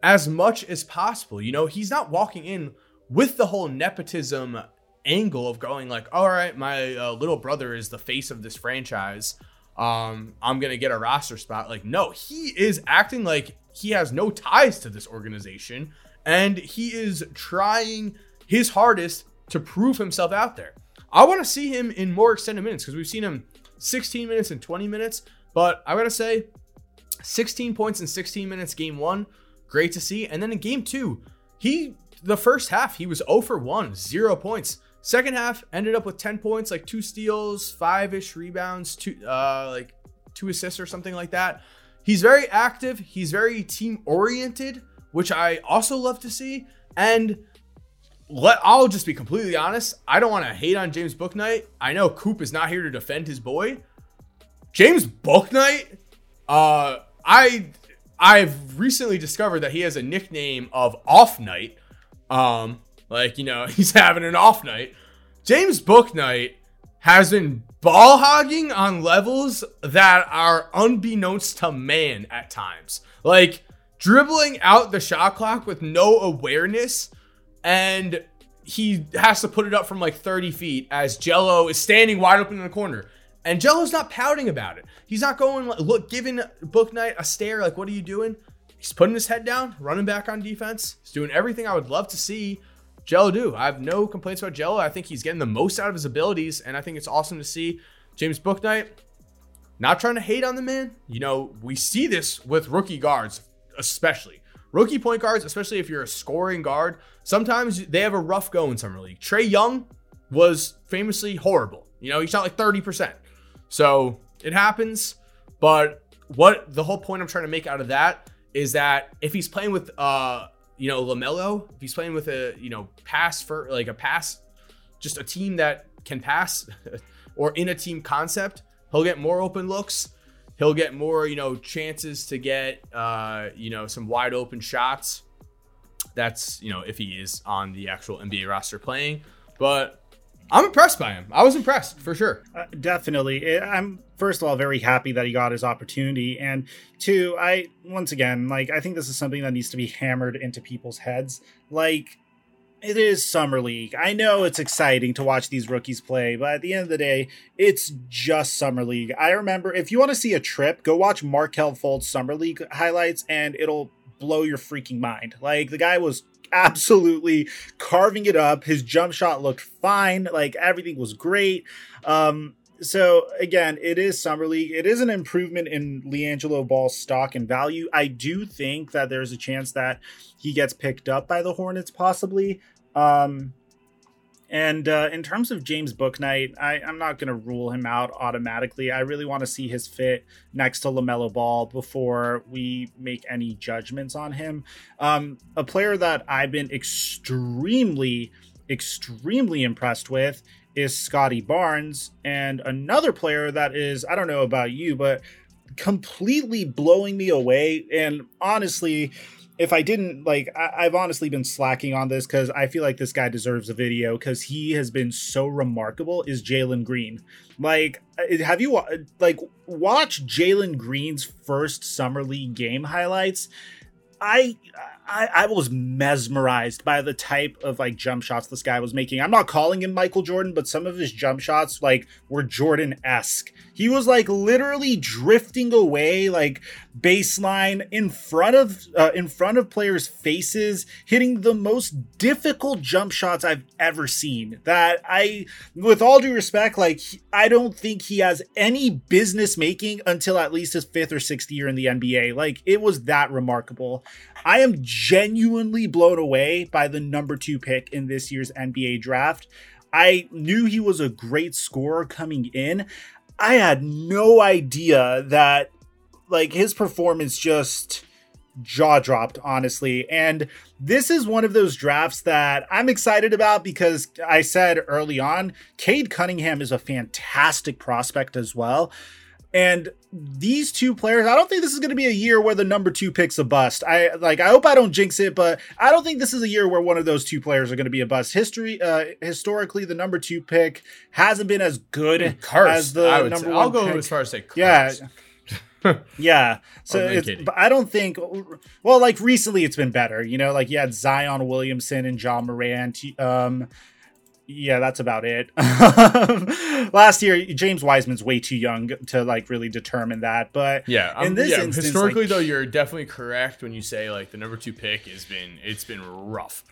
S2: as much as possible. You know, he's not walking in with the whole nepotism angle of going like, all right, my uh, little brother is the face of this franchise. um, I'm gonna get a roster spot. Like, no, he is acting like he has no ties to this organization, and he is trying his hardest to prove himself out there. I want to see him in more extended minutes because we've seen him 16 minutes and 20 minutes, but I gotta say, 16 points in 16 minutes game one, great to see. And then in game two, he the first half he was 0 for 1, zero points. Second half ended up with 10 points, like two steals, five ish rebounds, two uh like two assists or something like that. He's very active. He's very team oriented, which I also love to see. And let I'll just be completely honest. I don't want to hate on James Bouknight. I know Coop is not here to defend his boy. James Bouknight, uh, I I've recently discovered that he has a nickname of Off Night. Um, like you know, he's having an off night. James Bouknight has been ball hogging on levels that are unbeknownst to man at times. Like dribbling out the shot clock with no awareness, and he has to put it up from like 30 feet as Jello is standing wide open in the corner. And Jello's not pouting about it. He's not going look giving Bouknight a stare like what are you doing? He's putting his head down, running back on defense. He's doing everything I would love to see Jello do. I have no complaints about Jello. I think he's getting the most out of his abilities, and I think it's awesome to see James Bouknight. Not trying to hate on the man. You know, we see this with rookie guards, especially. Rookie point guards, especially if you're a scoring guard, sometimes they have a rough go in summer league. Trae Young was famously horrible. You know, he shot like 30%. So it happens. But what the whole point I'm trying to make out of that is that if he's playing with uh you know, LaMelo, if he's playing with a, you know, pass for like a pass, just a team that can pass or in a team concept, he'll get more open looks. He'll get more, you know, chances to get, uh, you know, some wide open shots. That's, you know, if he is on the actual NBA roster playing. But I'm impressed by him. I was impressed for sure.
S1: Uh, definitely. I'm first of all very happy that he got his opportunity, and two, I once again like I think this is something that needs to be hammered into people's heads. Like it is summer league. I know it's exciting to watch these rookies play, but at the end of the day, it's just summer league. I remember if you want to see a trip, go watch Markelle Fultz summer league highlights, and it'll blow your freaking mind. Like the guy was absolutely carving it up. His jump shot looked fine. Like everything was great. Um, so again, it is summer league. It is an improvement in LiAngelo Ball's stock and value. I do think that there's a chance that he gets picked up by the Hornets, possibly. Um, and uh, in terms of James Bouknight, I, I'm not going to rule him out automatically. I really want to see his fit next to LaMelo Ball before we make any judgments on him. Um, a player that I've been extremely, extremely impressed with is Scottie Barnes. And another player that is, I don't know about you, but completely blowing me away. And honestly, if I didn't like, I, have honestly been slacking on this because I feel like this guy deserves a video because he has been so remarkable. Is Jalen Green like? Uh, have you like watch Jalen Green's first summer league game highlights? I, I I was mesmerized by the type of like jump shots this guy was making. I'm not calling him Michael Jordan, but some of his jump shots like were Jordan esque. He was like literally drifting away, like baseline in front of uh, in front of players' faces, hitting the most difficult jump shots I've ever seen. That I, with all due respect, like I don't think he has any business making until at least his fifth or sixth year in the NBA. Like it was that remarkable. I am genuinely blown away by the number two pick in this year's NBA draft. I knew he was a great scorer coming in. I had no idea that like his performance just jaw dropped honestly and this is one of those drafts that i'm excited about because i said early on cade cunningham is a fantastic prospect as well and these two players, I don't think this is going to be a year where the number two pick's a bust. I like, I hope I don't jinx it, but I don't think this is a year where one of those two players are going to be a bust. History, uh, historically, the number two pick hasn't been as good cursed, as the number
S2: say,
S1: one.
S2: I'll go
S1: pick.
S2: as far as say, cursed.
S1: yeah. yeah. So it's, but I don't think well, like recently it's been better. You know, like you had Zion Williamson and Ja Morant. Um yeah, that's about it. Last year, James Wiseman's way too young to like really determine that. But
S2: yeah, um, in this yeah, instance, historically like, though, you're definitely correct when you say like the number two pick has been it's been rough.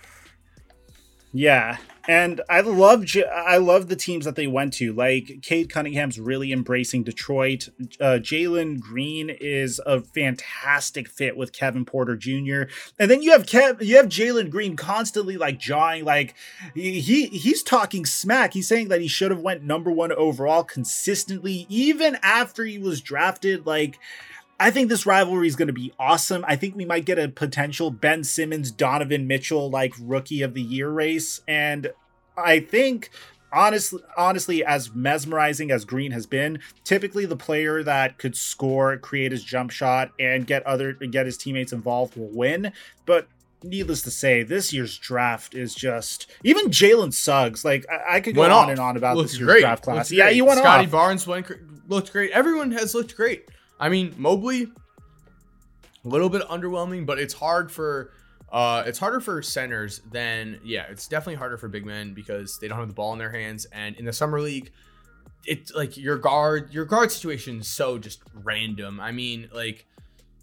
S1: Yeah, and I love I love the teams that they went to. Like Cade Cunningham's really embracing Detroit. Uh, Jalen Green is a fantastic fit with Kevin Porter Jr. And then you have Kev, you have Jalen Green constantly like jawing, like he he's talking smack. He's saying that he should have went number one overall consistently, even after he was drafted. Like I think this rivalry is going to be awesome. I think we might get a potential Ben Simmons, Donovan Mitchell like rookie of the year race. And I think honestly honestly as mesmerizing as green has been typically the player that could score create his jump shot and get other get his teammates involved will win but needless to say this year's draft is just even jalen suggs like i, I could go went on off. and on about Looks this year's
S2: great.
S1: draft class
S2: Looks
S1: yeah
S2: great.
S1: you went
S2: scotty
S1: off.
S2: barnes went looked great everyone has looked great I mean, Mobley, a little bit underwhelming, but it's hard for uh, it's harder for centers than yeah, it's definitely harder for big men because they don't have the ball in their hands. And in the summer league, it's like your guard your guard situation is so just random. I mean, like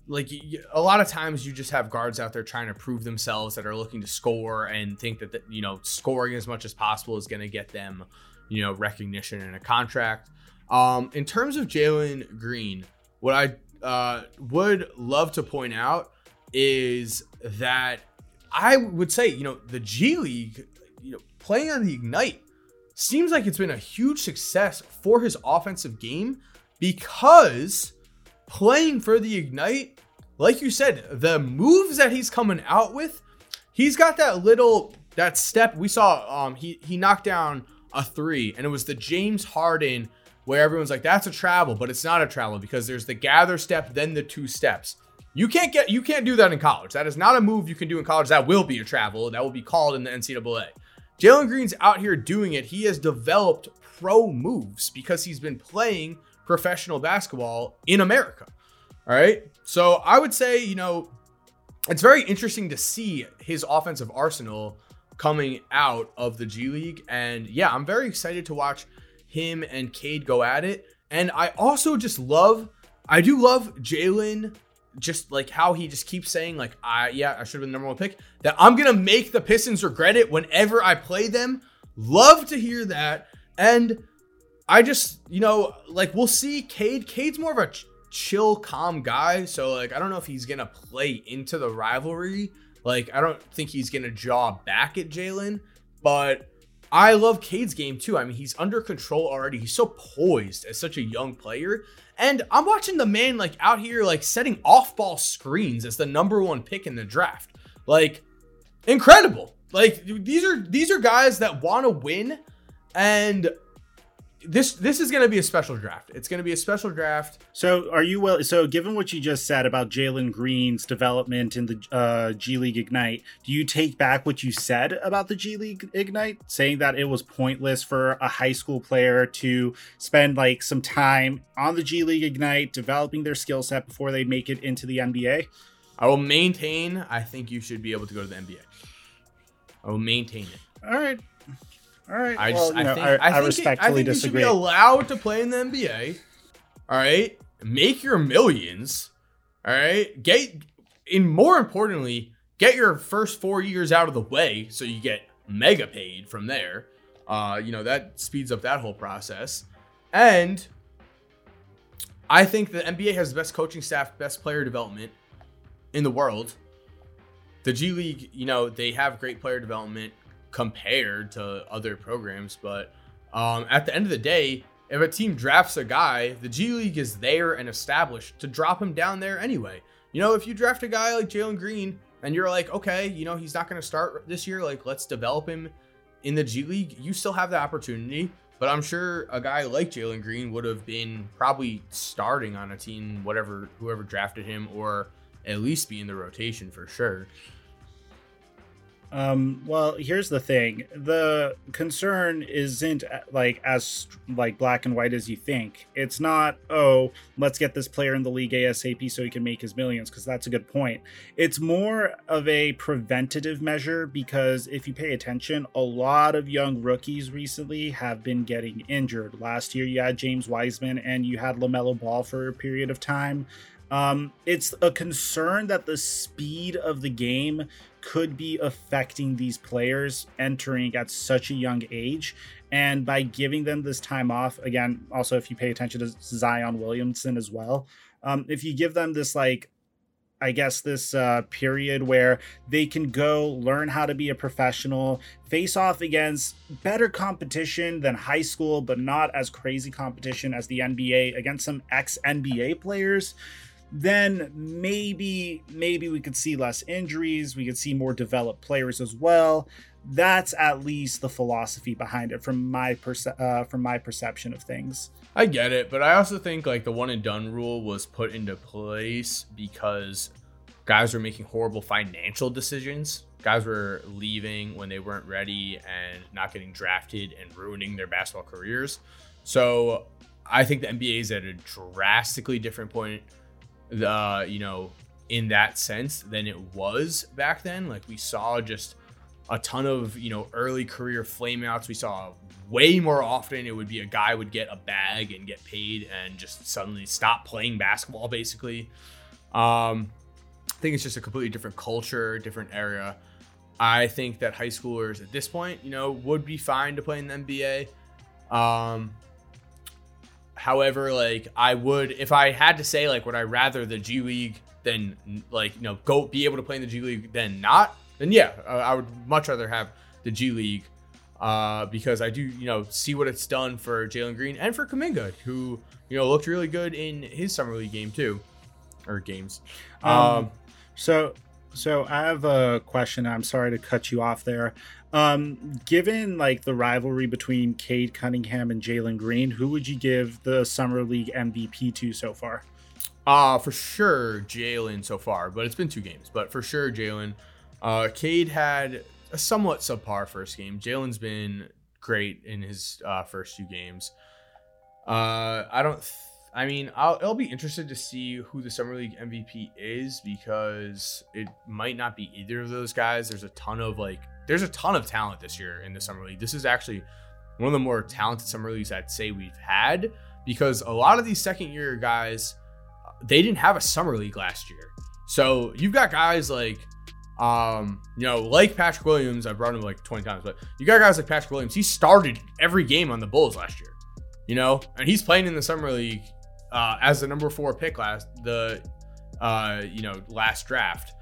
S2: like a lot of times you just have guards out there trying to prove themselves that are looking to score and think that the, you know scoring as much as possible is going to get them you know recognition and a contract. Um, in terms of Jalen Green, what I uh, would love to point out is that I would say, you know, the G League, you know, playing on the Ignite seems like it's been a huge success for his offensive game because playing for the Ignite, like you said, the moves that he's coming out with, he's got that little that step we saw um he he knocked down a 3 and it was the James Harden where everyone's like, that's a travel, but it's not a travel because there's the gather step, then the two steps. You can't get you can't do that in college. That is not a move you can do in college. That will be a travel. That will be called in the NCAA. Jalen Green's out here doing it. He has developed pro moves because he's been playing professional basketball in America. All right. So I would say, you know, it's very interesting to see his offensive arsenal coming out of the G League. And yeah, I'm very excited to watch him and Cade go at it. And I also just love, I do love Jalen, just like how he just keeps saying, like, I, yeah, I should have been the number one pick, that I'm going to make the Pistons regret it whenever I play them. Love to hear that. And I just, you know, like, we'll see Cade. Cade's more of a ch- chill, calm guy. So, like, I don't know if he's going to play into the rivalry. Like, I don't think he's going to jaw back at Jalen, but I love Cade's game too. I mean, he's under control already. He's so poised as such a young player. And I'm watching the man like out here like setting off-ball screens as the number one pick in the draft. Like incredible. Like these are these are guys that want to win and this this is going to be a special draft. It's going to be a special draft.
S1: So, are you well? So, given what you just said about Jalen Green's development in the uh, G League Ignite, do you take back what you said about the G League Ignite, saying that it was pointless for a high school player to spend like some time on the G League Ignite developing their skill set before they make it into the NBA?
S2: I will maintain. I think you should be able to go to the NBA. I will maintain it.
S1: All right. All right.
S2: I just, well, I, know, think, I, I, think respectfully it, I think disagree. You should be allowed to play in the NBA. All right. Make your millions. All right. Get, and more importantly, get your first four years out of the way so you get mega paid from there. Uh, you know, that speeds up that whole process. And I think the NBA has the best coaching staff, best player development in the world. The G League, you know, they have great player development compared to other programs. But um, at the end of the day, if a team drafts a guy, the G League is there and established to drop him down there anyway. You know, if you draft a guy like Jalen Green and you're like, okay, you know, he's not going to start this year, like, let's develop him in the G League, you still have the opportunity. But I'm sure a guy like Jalen Green would have been probably starting on a team, whatever, whoever drafted him, or at least be in the rotation for sure.
S1: Um, well, here's the thing. The concern isn't uh, like as like black and white as you think. It's not, oh, let's get this player in the league ASAP so he can make his millions because that's a good point. It's more of a preventative measure because if you pay attention, a lot of young rookies recently have been getting injured. Last year you had James Wiseman and you had LaMelo Ball for a period of time. Um, it's a concern that the speed of the game could be affecting these players entering at such a young age. And by giving them this time off, again, also if you pay attention to Zion Williamson as well, um, if you give them this like I guess this uh, period where they can go learn how to be a professional, face off against better competition than high school, but not as crazy competition as the NBA against some ex NBA players then maybe maybe we could see less injuries we could see more developed players as well. That's at least the philosophy behind it from my perce- uh, from my perception of things.
S2: I get it but i also think like the one and done rule was put into place because guys were making horrible financial decisions. Guys were leaving when they weren't ready and not getting drafted and ruining their basketball careers. So i think the nba is at a drastically different point you know in that sense than it was back then. Like we saw just a ton of you know early career flameouts. We saw way more often it would be a guy would get a bag and get paid and just suddenly stop playing basketball basically. Um, I think it's just a completely different culture, different area. I think that high schoolers at this point, you know, would be fine to play in the NBA. Um, However, like I would, if I had to say, like, would I rather the G League than like you know go be able to play in the G League than not? Then yeah, I would much rather have the G League uh, because I do you know see what it's done for Jalen Green and for Kuminga, who you know looked really good in his summer league game too, or games. Um,
S1: um so so I have a question. I'm sorry to cut you off there. Um, given like the rivalry between Cade Cunningham and Jalen Green, who would you give the summer league MVP to so far?
S2: Uh, for sure Jalen so far, but it's been two games. But for sure Jalen. Uh, Cade had a somewhat subpar first game. Jalen's been great in his uh, first two games. Uh, I don't. Th- I mean, I'll, I'll be interested to see who the summer league MVP is because it might not be either of those guys. There's a ton of like there's a ton of talent this year in the summer league. This is actually one of the more talented summer leagues I'd say we've had because a lot of these second year guys they didn't have a summer league last year. So you've got guys like um, you know, like Patrick Williams, I've brought him like 20 times, but you got guys like Patrick Williams. He started every game on the Bulls last year, you know, and he's playing in the summer league uh, as the number four pick last the uh, you know last draft.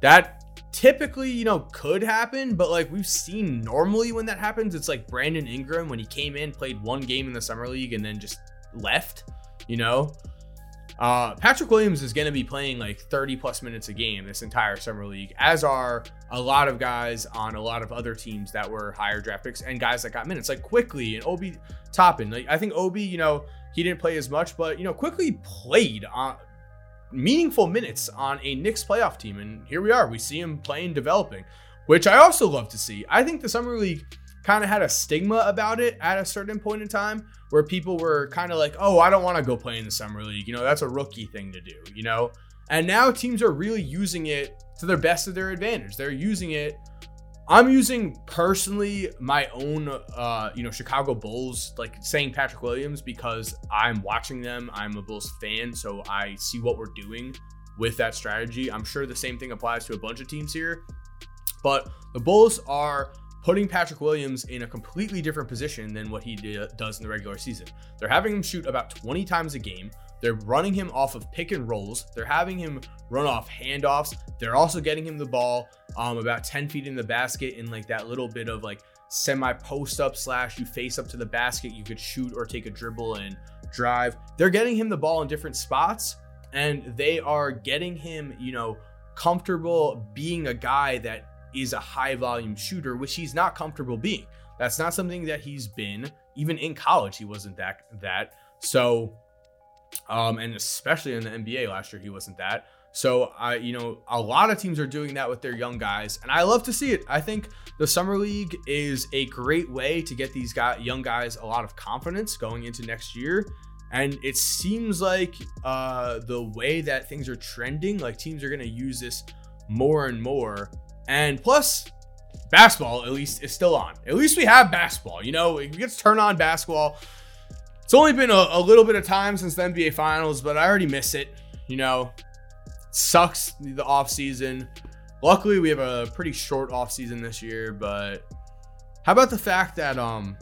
S2: That typically, you know, could happen, but like we've seen normally when that happens, it's like Brandon Ingram when he came in, played one game in the summer league, and then just left. You know, uh, Patrick Williams is going to be playing like 30 plus minutes a game this entire summer league, as are a lot of guys on a lot of other teams that were higher draft picks and guys that got minutes, like Quickley and Obi Toppin. Like I think Obi, you know, he didn't play as much, but you know, Quickley played on meaningful minutes on a Knicks playoff team. And here we are. We see him playing, developing, which I also love to see. I think the Summer League kind of had a stigma about it at a certain point in time where people were kind of like, oh, I don't want to go play in the Summer League. You know, that's a rookie thing to do, you know? And now teams are really using it to their best of their advantage. They're using it I'm using personally my own, uh, you know, Chicago Bulls, like saying Patrick Williams because I'm watching them. I'm a Bulls fan, so I see what we're doing with that strategy. I'm sure the same thing applies to a bunch of teams here, but the Bulls are putting Patrick Williams in a completely different position than what he does in the regular season. They're having him shoot about 20 times a game. They're running him off of pick and rolls. They're having him run off handoffs. They're also getting him the ball um, about 10 feet in the basket in like that little bit of like semi post up slash you face up to the basket. You could shoot or take a dribble and drive. They're getting him the ball in different spots and they are getting him, you know, comfortable being a guy that is a high volume shooter, which he's not comfortable being. That's not something that he's been. Even in college, he wasn't that that. So um, and especially in the NBA last year, he wasn't that. So I, you know, a lot of teams are doing that with their young guys, and I love to see it. I think the summer league is a great way to get these guy, young guys a lot of confidence going into next year. And it seems like uh, the way that things are trending, like teams are going to use this more and more. And plus, basketball at least is still on. At least we have basketball. You know, it gets turned on basketball. It's only been a, a little bit of time since the NBA Finals, but I already miss it. You know, sucks the off season. Luckily, we have a pretty short off season this year, but how about the fact that um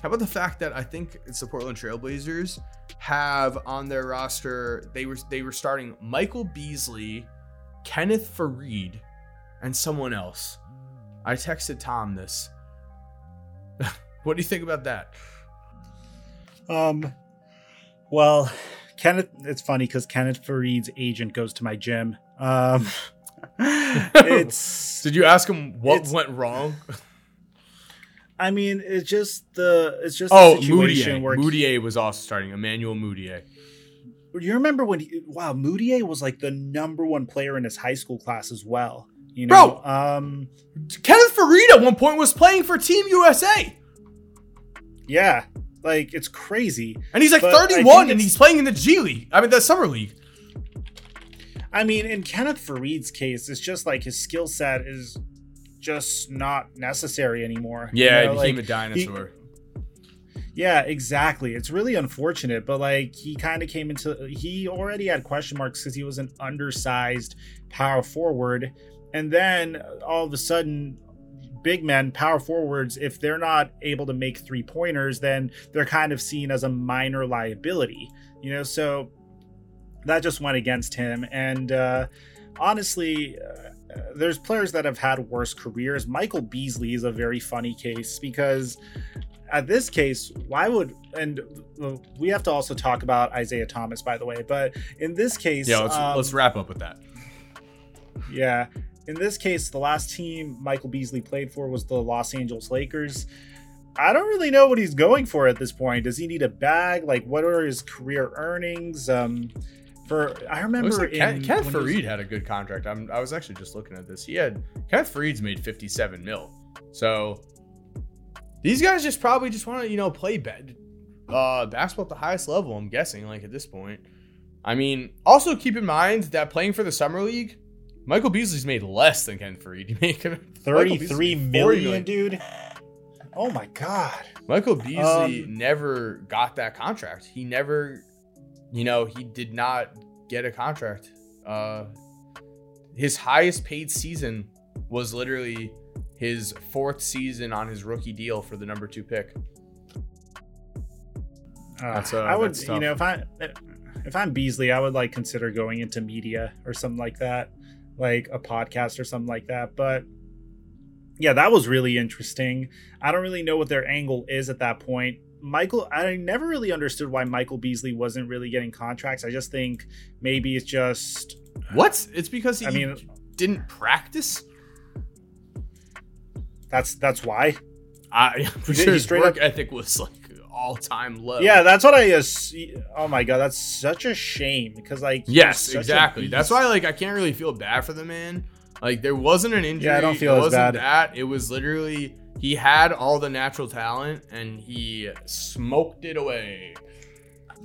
S2: how about the fact that I think it's the Portland Trailblazers have on their roster they were they were starting Michael Beasley, Kenneth Faried, and someone else. I texted Tom this. what do you think about that?
S1: Um, well, Kenneth, it's funny because Kenneth Faried's agent goes to my gym. Um, it's.
S2: Did you ask him what went wrong?
S1: I mean, it's just the it's just
S2: oh Mudiay. Where Mudiay was also starting. Emmanuel Mudiay.
S1: You remember when? He, wow, Mudiay was like the number one player in his high school class as well. You know,
S2: Bro, um, Kenneth Faried at one point was playing for Team USA.
S1: Yeah, like it's crazy.
S2: And he's like 31 and he's playing in the G League. I mean the summer league.
S1: I mean, in Kenneth Faried's case, it's just like his skill set is just not necessary anymore.
S2: Yeah, you know? he became like, a dinosaur.
S1: He, yeah, exactly. It's really unfortunate, but like he kind of came into he already had question marks because he was an undersized power forward. And then all of a sudden, big men, power forwards, if they're not able to make three pointers, then they're kind of seen as a minor liability, you know? So that just went against him. And uh, honestly, uh, there's players that have had worse careers. Michael Beasley is a very funny case because at this case, why would and we have to also talk about Isaiah Thomas, by the way. But in this case,
S2: yeah, let's, um, let's wrap up with that.
S1: Yeah, in this case, the last team Michael Beasley played for was the Los Angeles Lakers. I don't really know what he's going for at this point. Does he need a bag? Like, what are his career earnings? Um, for I remember
S2: like in, Kenneth Faried had a good contract. I'm, I was actually just looking at this. He had Kenneth Faried's made 57 mil. So these guys just probably just want to you know play bed, uh, basketball at the highest level. I'm guessing like at this point. I mean, also keep in mind that playing for the summer league Michael Beasley's made less than Ken Faried. He made
S1: 33 million, million, dude. Oh my god.
S2: Michael Beasley um, never got that contract. He never, you know, he did not get a contract. Uh, his highest paid season was literally his fourth season on his rookie deal for the number two pick.
S1: Uh, that's, uh, I would, you know, if I if I'm Beasley, I would like consider going into media or something like that like a podcast or something like that. But yeah, that was really interesting. I don't really know what their angle is at that point. Michael, I never really understood why Michael Beasley wasn't really getting contracts. I just think maybe it's just
S2: what? It's because he I mean, didn't practice.
S1: That's that's why.
S2: I, am pretty sure his work ethic was like all time low.
S1: Yeah, that's what I. oh my god, that's such a shame because like
S2: yes, exactly. That's why like I can't really feel bad for the man. Like there wasn't an injury.
S1: Yeah, I don't feel it as
S2: wasn't
S1: bad.
S2: That it was literally he had all the natural talent and he smoked it away.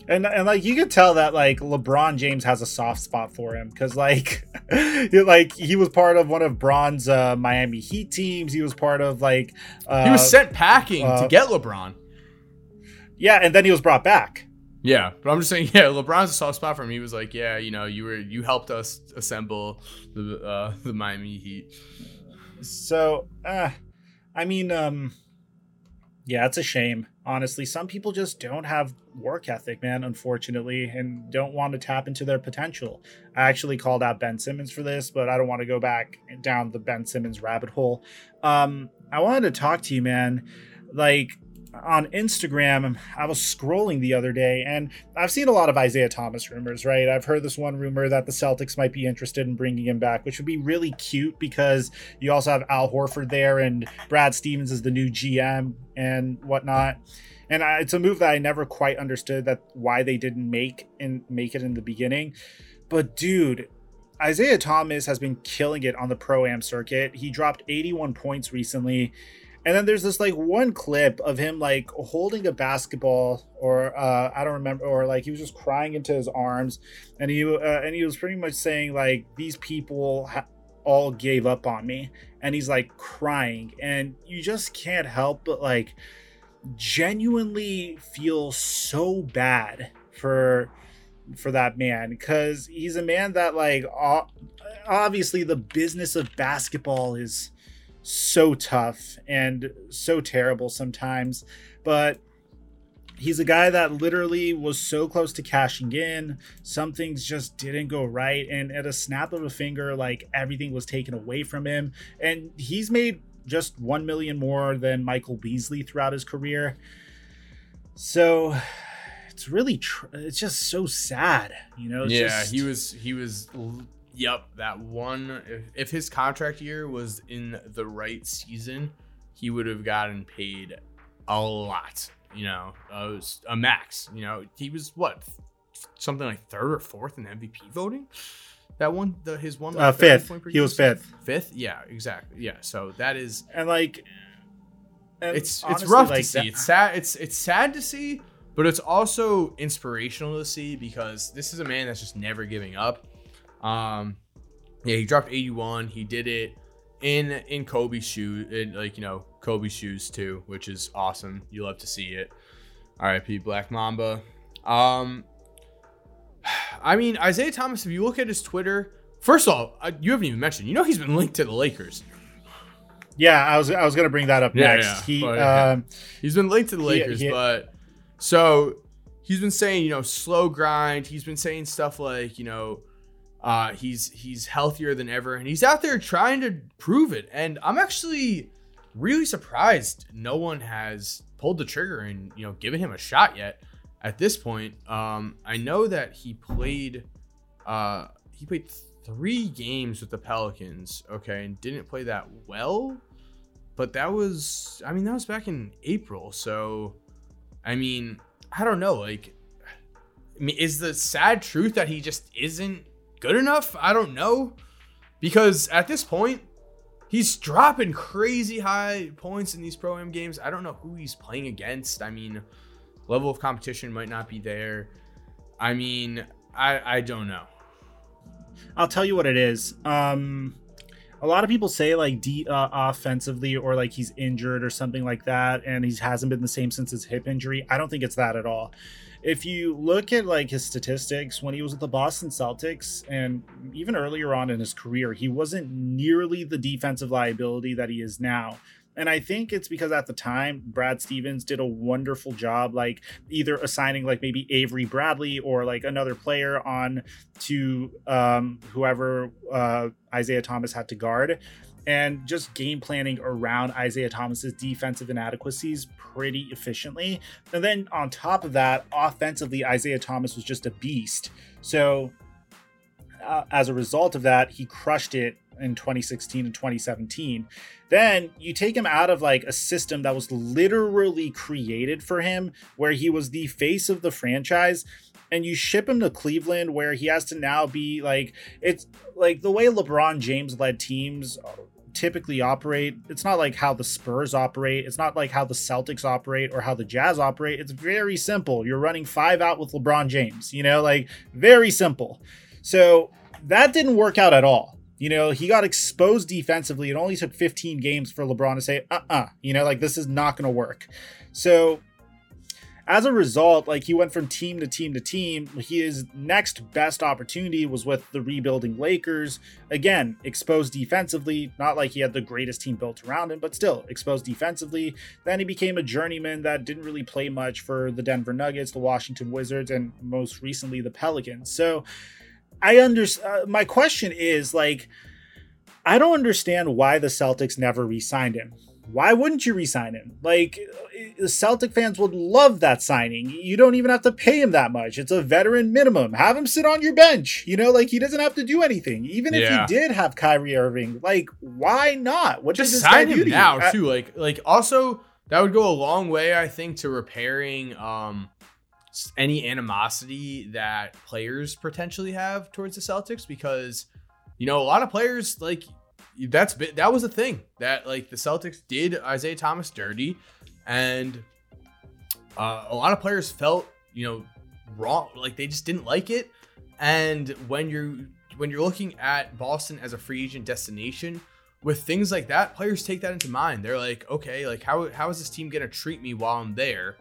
S1: And, and like you could tell that like LeBron James has a soft spot for him because like like he was part of one of Bron's uh, Miami Heat teams. He was part of like uh,
S2: he was sent packing uh, to get LeBron.
S1: Yeah, and then he was brought back.
S2: Yeah, but I'm just saying, yeah, LeBron's a soft spot for him. He was like, yeah, you know, you were you helped us assemble the uh, the Miami Heat.
S1: So, uh, I mean, um, yeah, it's a shame. Honestly, some people just don't have work ethic, man. Unfortunately, and don't want to tap into their potential. I actually called out Ben Simmons for this, but I don't want to go back down the Ben Simmons rabbit hole. Um, I wanted to talk to you, man. Like on Instagram, I was scrolling the other day and I've seen a lot of Isaiah Thomas rumors, right? I've heard this one rumor that the Celtics might be interested in bringing him back, which would be really cute because you also have Al Horford there and Brad Stevens is the new GM and whatnot. And I, it's a move that I never quite understood that why they didn't make and make it in the beginning. But dude, Isaiah Thomas has been killing it on the pro am circuit. He dropped 81 points recently. And then there's this like one clip of him like holding a basketball, or uh, I don't remember, or like he was just crying into his arms, and he uh, and he was pretty much saying like these people ha- all gave up on me, and he's like crying, and you just can't help but like genuinely feel so bad for for that man. Because he's a man that like obviously the business of basketball is so tough and so terrible sometimes. But he's a guy that literally was so close to cashing in. Some things just didn't go right. And at a snap of a finger, like everything was taken away from him. And he's made just 1 million more than Michael Beasley throughout his career. So it's really, tr- it's just so sad, you know?
S2: yeah,
S1: just...
S2: he was, he was Yep, that one. If, if his contract year was in the right season, he would have gotten paid a lot. You know, uh, a max. You know, he was what something like third or fourth in MVP voting. That one, the his one
S1: uh, fifth. He was fifth.
S2: Fifth, yeah, exactly. Yeah, so that is
S1: and like,
S2: and it's honestly, it's rough like to see. That, it's sad. It's it's sad to see, but it's also inspirational to see because this is a man that's just never giving up. Um, yeah, he dropped 81. He did it in in Kobe's shoes, in like you know Kobe's shoes too, which is awesome. You love to see it. R.I.P. Black Mamba. Um, I mean Isaiah Thomas. If you look at his Twitter, first of all, uh, you haven't even mentioned. You know he's been linked to the Lakers.
S1: Yeah, I was I was gonna bring that up yeah, next. Yeah. He but, um,
S2: he's been linked to the Lakers, he, he, but so he's been saying you know slow grind. He's been saying stuff like you know uh, he's he's healthier than ever, and he's out there trying to prove it. And I'm actually really surprised no one has pulled the trigger and you know given him a shot yet. At this point, um, I know that he played uh, he played three games with the Pelicans, okay, and didn't play that well. But that was, I mean, that was back in April. So, I mean, I don't know. Like, is the sad truth that he just isn't good enough? I don't know. Because at this point, he's dropping crazy high points in these pro am games. I don't know who he's playing against. I mean, level of competition might not be there. I mean, I I don't know.
S1: I'll tell you what it is. Um a lot of people say like de- uh, offensively or like he's injured or something like that and he hasn't been the same since his hip injury. I don't think it's that at all if you look at like his statistics when he was with the Boston Celtics and even earlier on in his career, he wasn't nearly the defensive liability that he is now. And I think it's because at the time, Brad Stevens did a wonderful job, like either assigning like maybe Avery Bradley or like another player on to um, whoever uh, Isaiah Thomas had to guard and just game planning around Isaiah Thomas's defensive inadequacies pretty efficiently. And then on top of that, offensively, Isaiah Thomas was just a beast. So uh, as a result of that, he crushed it in 2016 and 2017. Then you take him out of like a system that was literally created for him, where he was the face of the franchise, and you ship him to Cleveland, where he has to now be like it's like the way LeBron James led teams typically operate. It's not like how the Spurs operate. It's not like how the Celtics operate or how the Jazz operate. It's very simple. You're running five out with LeBron James, you know, like very simple. So that didn't work out at all. You know, he got exposed defensively. It only took 15 games for LeBron to say, uh uh-uh, uh, you know, like this is not going to work. So as a result, like he went from team to team to team. His next best opportunity was with the rebuilding Lakers. Again, exposed defensively, not like he had the greatest team built around him, but still exposed defensively. Then he became a journeyman that didn't really play much for the Denver Nuggets, the Washington Wizards, and most recently the Pelicans. So I understand. Uh, my question is like, I don't understand why the Celtics never re signed him why wouldn't you resign him? Like, the Celtic fans would love that signing. You don't even have to pay him that much. It's a veteran minimum. Have him sit on your bench. You know, like he doesn't have to do anything. Even if yeah. he did have Kyrie Irving, like, why not?
S2: What just sign him now I- too? Like, like also that would go a long way, I think, to repairing um any animosity that players potentially have towards the Celtics because you know, a lot of players like that's that was a thing that like the Celtics did Isaiah Thomas dirty, and uh, a lot of players felt you know wrong, like they just didn't like it. And when you're when you're looking at Boston as a free agent destination, with things like that, players take that into mind. They're like, okay, like how how is this team gonna treat me while I'm there?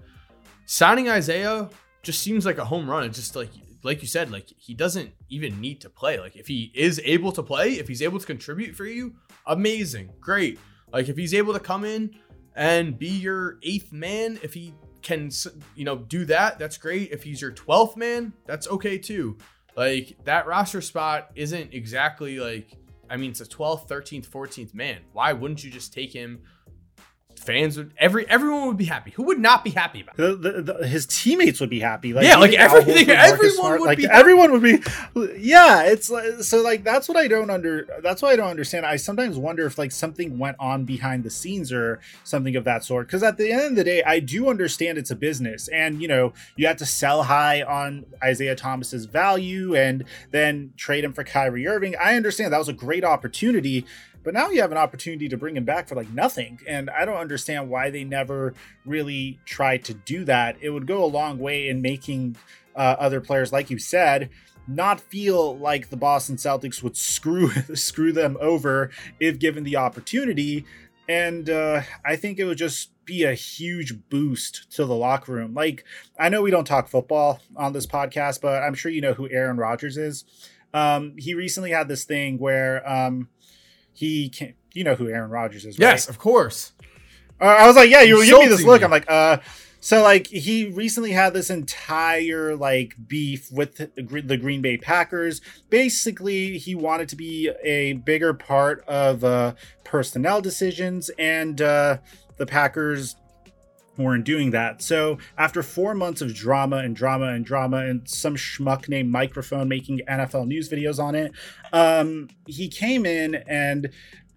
S2: Signing Isaiah just seems like a home run. It's just like like you said, like he doesn't even need to play. Like if he is able to play, if he's able to contribute for you, amazing, great. Like if he's able to come in and be your eighth man, if he can, you know, do that, that's great. If he's your twelfth man, that's okay too. Like that roster spot isn't exactly like I mean, it's a 12th, 13th, 14th man. Why wouldn't you just take him fans would every everyone would be happy. Who would not be happy about?
S1: The, the, the, his teammates would be happy.
S2: Like yeah, like everything, everyone would
S1: like
S2: be
S1: everyone would be. Yeah, it's like so. Like that's what I don't under. That's why I don't understand. I sometimes wonder if like something went on behind the scenes or something of that sort. Because at the end of the day, I do understand it's a business, and you know you have to sell high on Isaiah Thomas's value and then trade him for Kyrie Irving. I understand that was a great opportunity but now you have an opportunity to bring him back for like nothing. And I don't understand why they never really tried to do that. It would go a long way in making uh, other players, like you said, not feel like the Boston Celtics would screw screw them over if given the opportunity. And uh, I think it would just be a huge boost to the locker room. Like I know we don't talk football on this podcast, but I'm sure you know who Aaron Rodgers is. Um, he recently had this thing where um, he can you know who Aaron Rodgers is,
S2: right? Yes, of course.
S1: Uh, I was like, yeah, you give me this look. Me. I'm like, uh, so like he recently had this entire like beef with the Green Bay Packers. Basically, he wanted to be a bigger part of uh, personnel decisions, and uh, the Packers weren't doing that. So after four months of drama and drama and drama and some schmuck named Microphone making NFL news videos on it, um, he came in and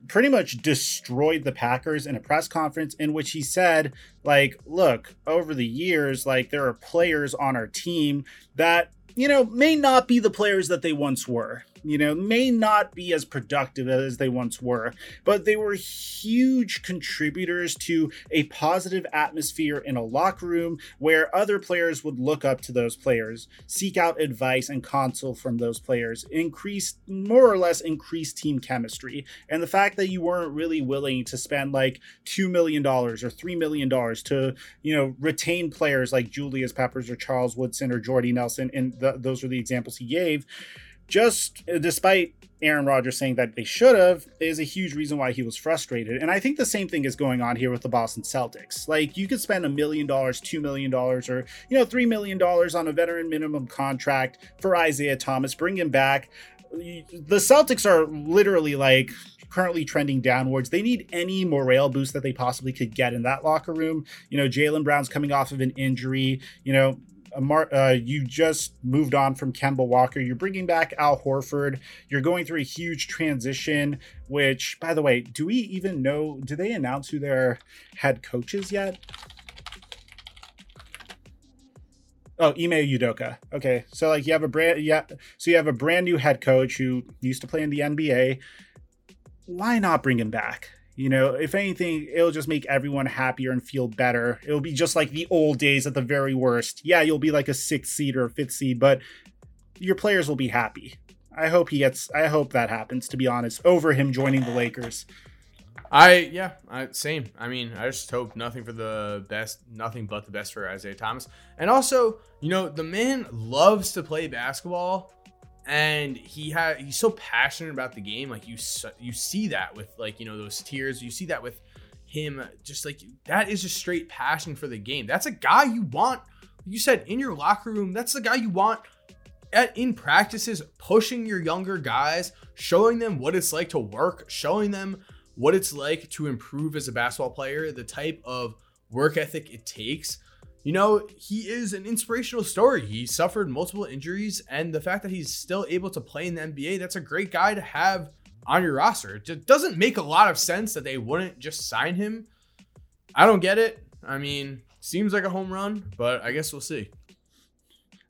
S1: pretty much destroyed the Packers in a press conference in which he said, like, look, over the years, like there are players on our team that, you know, may not be the players that they once were you know, may not be as productive as they once were, but they were huge contributors to a positive atmosphere in a locker room where other players would look up to those players, seek out advice and counsel from those players, increase more or less increase team chemistry. And the fact that you weren't really willing to spend like $2 million or $3 million to, you know, retain players like Julius Peppers or Charles Woodson or Jordy Nelson, and the, those are the examples he gave just uh, despite Aaron Rodgers saying that they should have, is a huge reason why he was frustrated. And I think the same thing is going on here with the Boston Celtics. Like you could spend a million dollars, two million dollars, or you know, three million dollars on a veteran minimum contract for Isaiah Thomas, bring him back. The Celtics are literally like currently trending downwards. They need any morale boost that they possibly could get in that locker room. You know, Jaylen Brown's coming off of an injury. You know, uh, you just moved on from Kemba Walker. You're bringing back Al Horford. You're going through a huge transition. Which, by the way, do we even know? Do they announce who their head coach is yet? Oh, Ime Udoka. Okay, so like you have a brand, yeah. So you have a brand new head coach who used to play in the NBA. Why not bring him back? You know, if anything, it'll just make everyone happier and feel better. It'll be just like the old days at the very worst. Yeah, you'll be like a sixth seed or a fifth seed, but your players will be happy. I hope he gets. I hope that happens. To be honest, over him joining the Lakers.
S2: I yeah, I, same. I mean, I just hope nothing for the best, nothing but the best for Isaiah Thomas. And also, you know, the man loves to play basketball and he had he's so passionate about the game like you you see that with like you know those tears you see that with him just like that is just straight passion for the game. That's a guy you want you said in your locker room that's the guy you want at in practices pushing your younger guys showing them what it's like to work showing them what it's like to improve as a basketball player the type of work ethic it takes you know, he is an inspirational story. He suffered multiple injuries, and the fact that he's still able to play in the NBA, that's a great guy to have on your roster. It doesn't make a lot of sense that they wouldn't just sign him. I don't get it. I mean, seems like a home run, but I guess we'll see.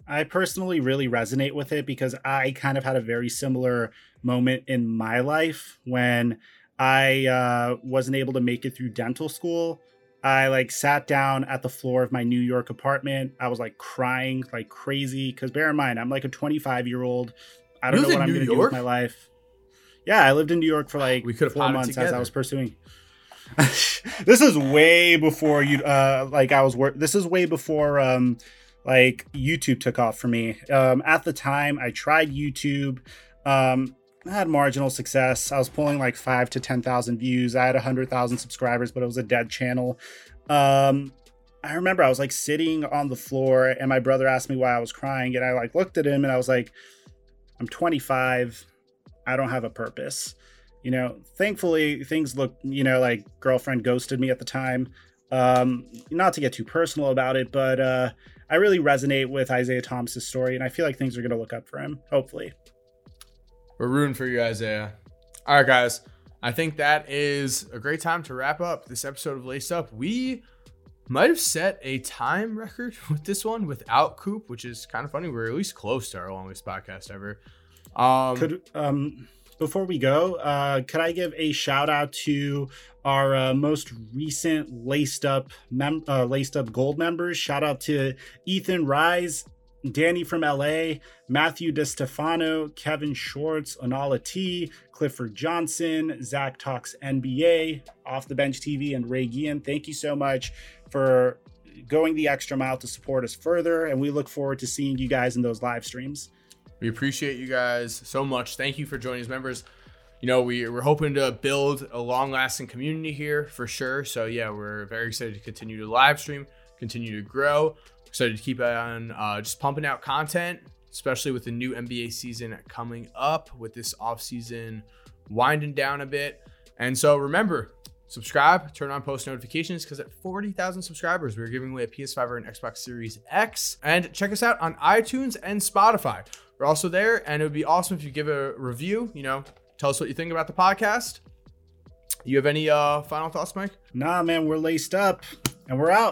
S1: I personally really resonate with it because I kind of had a very similar moment in my life when I uh, wasn't able to make it through dental school. I like sat down at the floor of my New York apartment. I was like crying like crazy because bear in mind I'm like a 25 year old. I don't know what I'm
S2: New
S1: going to do with my life. Yeah, I lived in New York for like
S2: We
S1: four months as. I was pursuing. this is way before you uh like I was work this is way before um like YouTube took off for me. Um at the time I tried YouTube um I had marginal success. I was pulling like 5 to 10,000 views. I had 100,000 subscribers, but it was a dead channel. Um I remember I was like sitting on the floor and my brother asked me why I was crying and I like looked at him and I was like I'm 25. I don't have a purpose you know thankfully things look you know like girlfriend ghosted me at the time um not to get too personal about it but uh i really resonate with isaiah thomas's story and i feel like things are going to look up for him hopefully
S2: We're rooting for you, Isaiah. All right, guys. I think that is a great time to wrap up this episode of Laced Up. We might have set a time record with this one without Coop, which is kind of funny. We're at least close to our longest podcast ever. Um,
S1: could um before we go uh could i give a shout out to our uh, most recent laced up mem- uh, laced up gold members shout out to ethan rise danny from la matthew DeStefano, kevin schwartz anala t clifford johnson zach talks nba off the bench tv and ray Guillen. thank you so much for going the extra mile to support us further and we look forward to seeing you guys in those live streams
S2: We appreciate you guys so much. Thank you for joining as members. You know, we, we're hoping to build a long lasting community here for sure. So, yeah, we're very excited to continue to live stream, continue to grow. Excited to keep on uh, just pumping out content, especially with the new NBA season coming up, with this off season winding down a bit. And so, remember, subscribe, turn on post notifications because at 40,000 subscribers, we're giving away a PS5 or an Xbox Series X. And check us out on iTunes and Spotify. We're also there, and it would be awesome if you give a review. You know, tell us what you think about the podcast. You have any uh, final thoughts, Mike?
S1: Nah, man, we're laced up and we're out.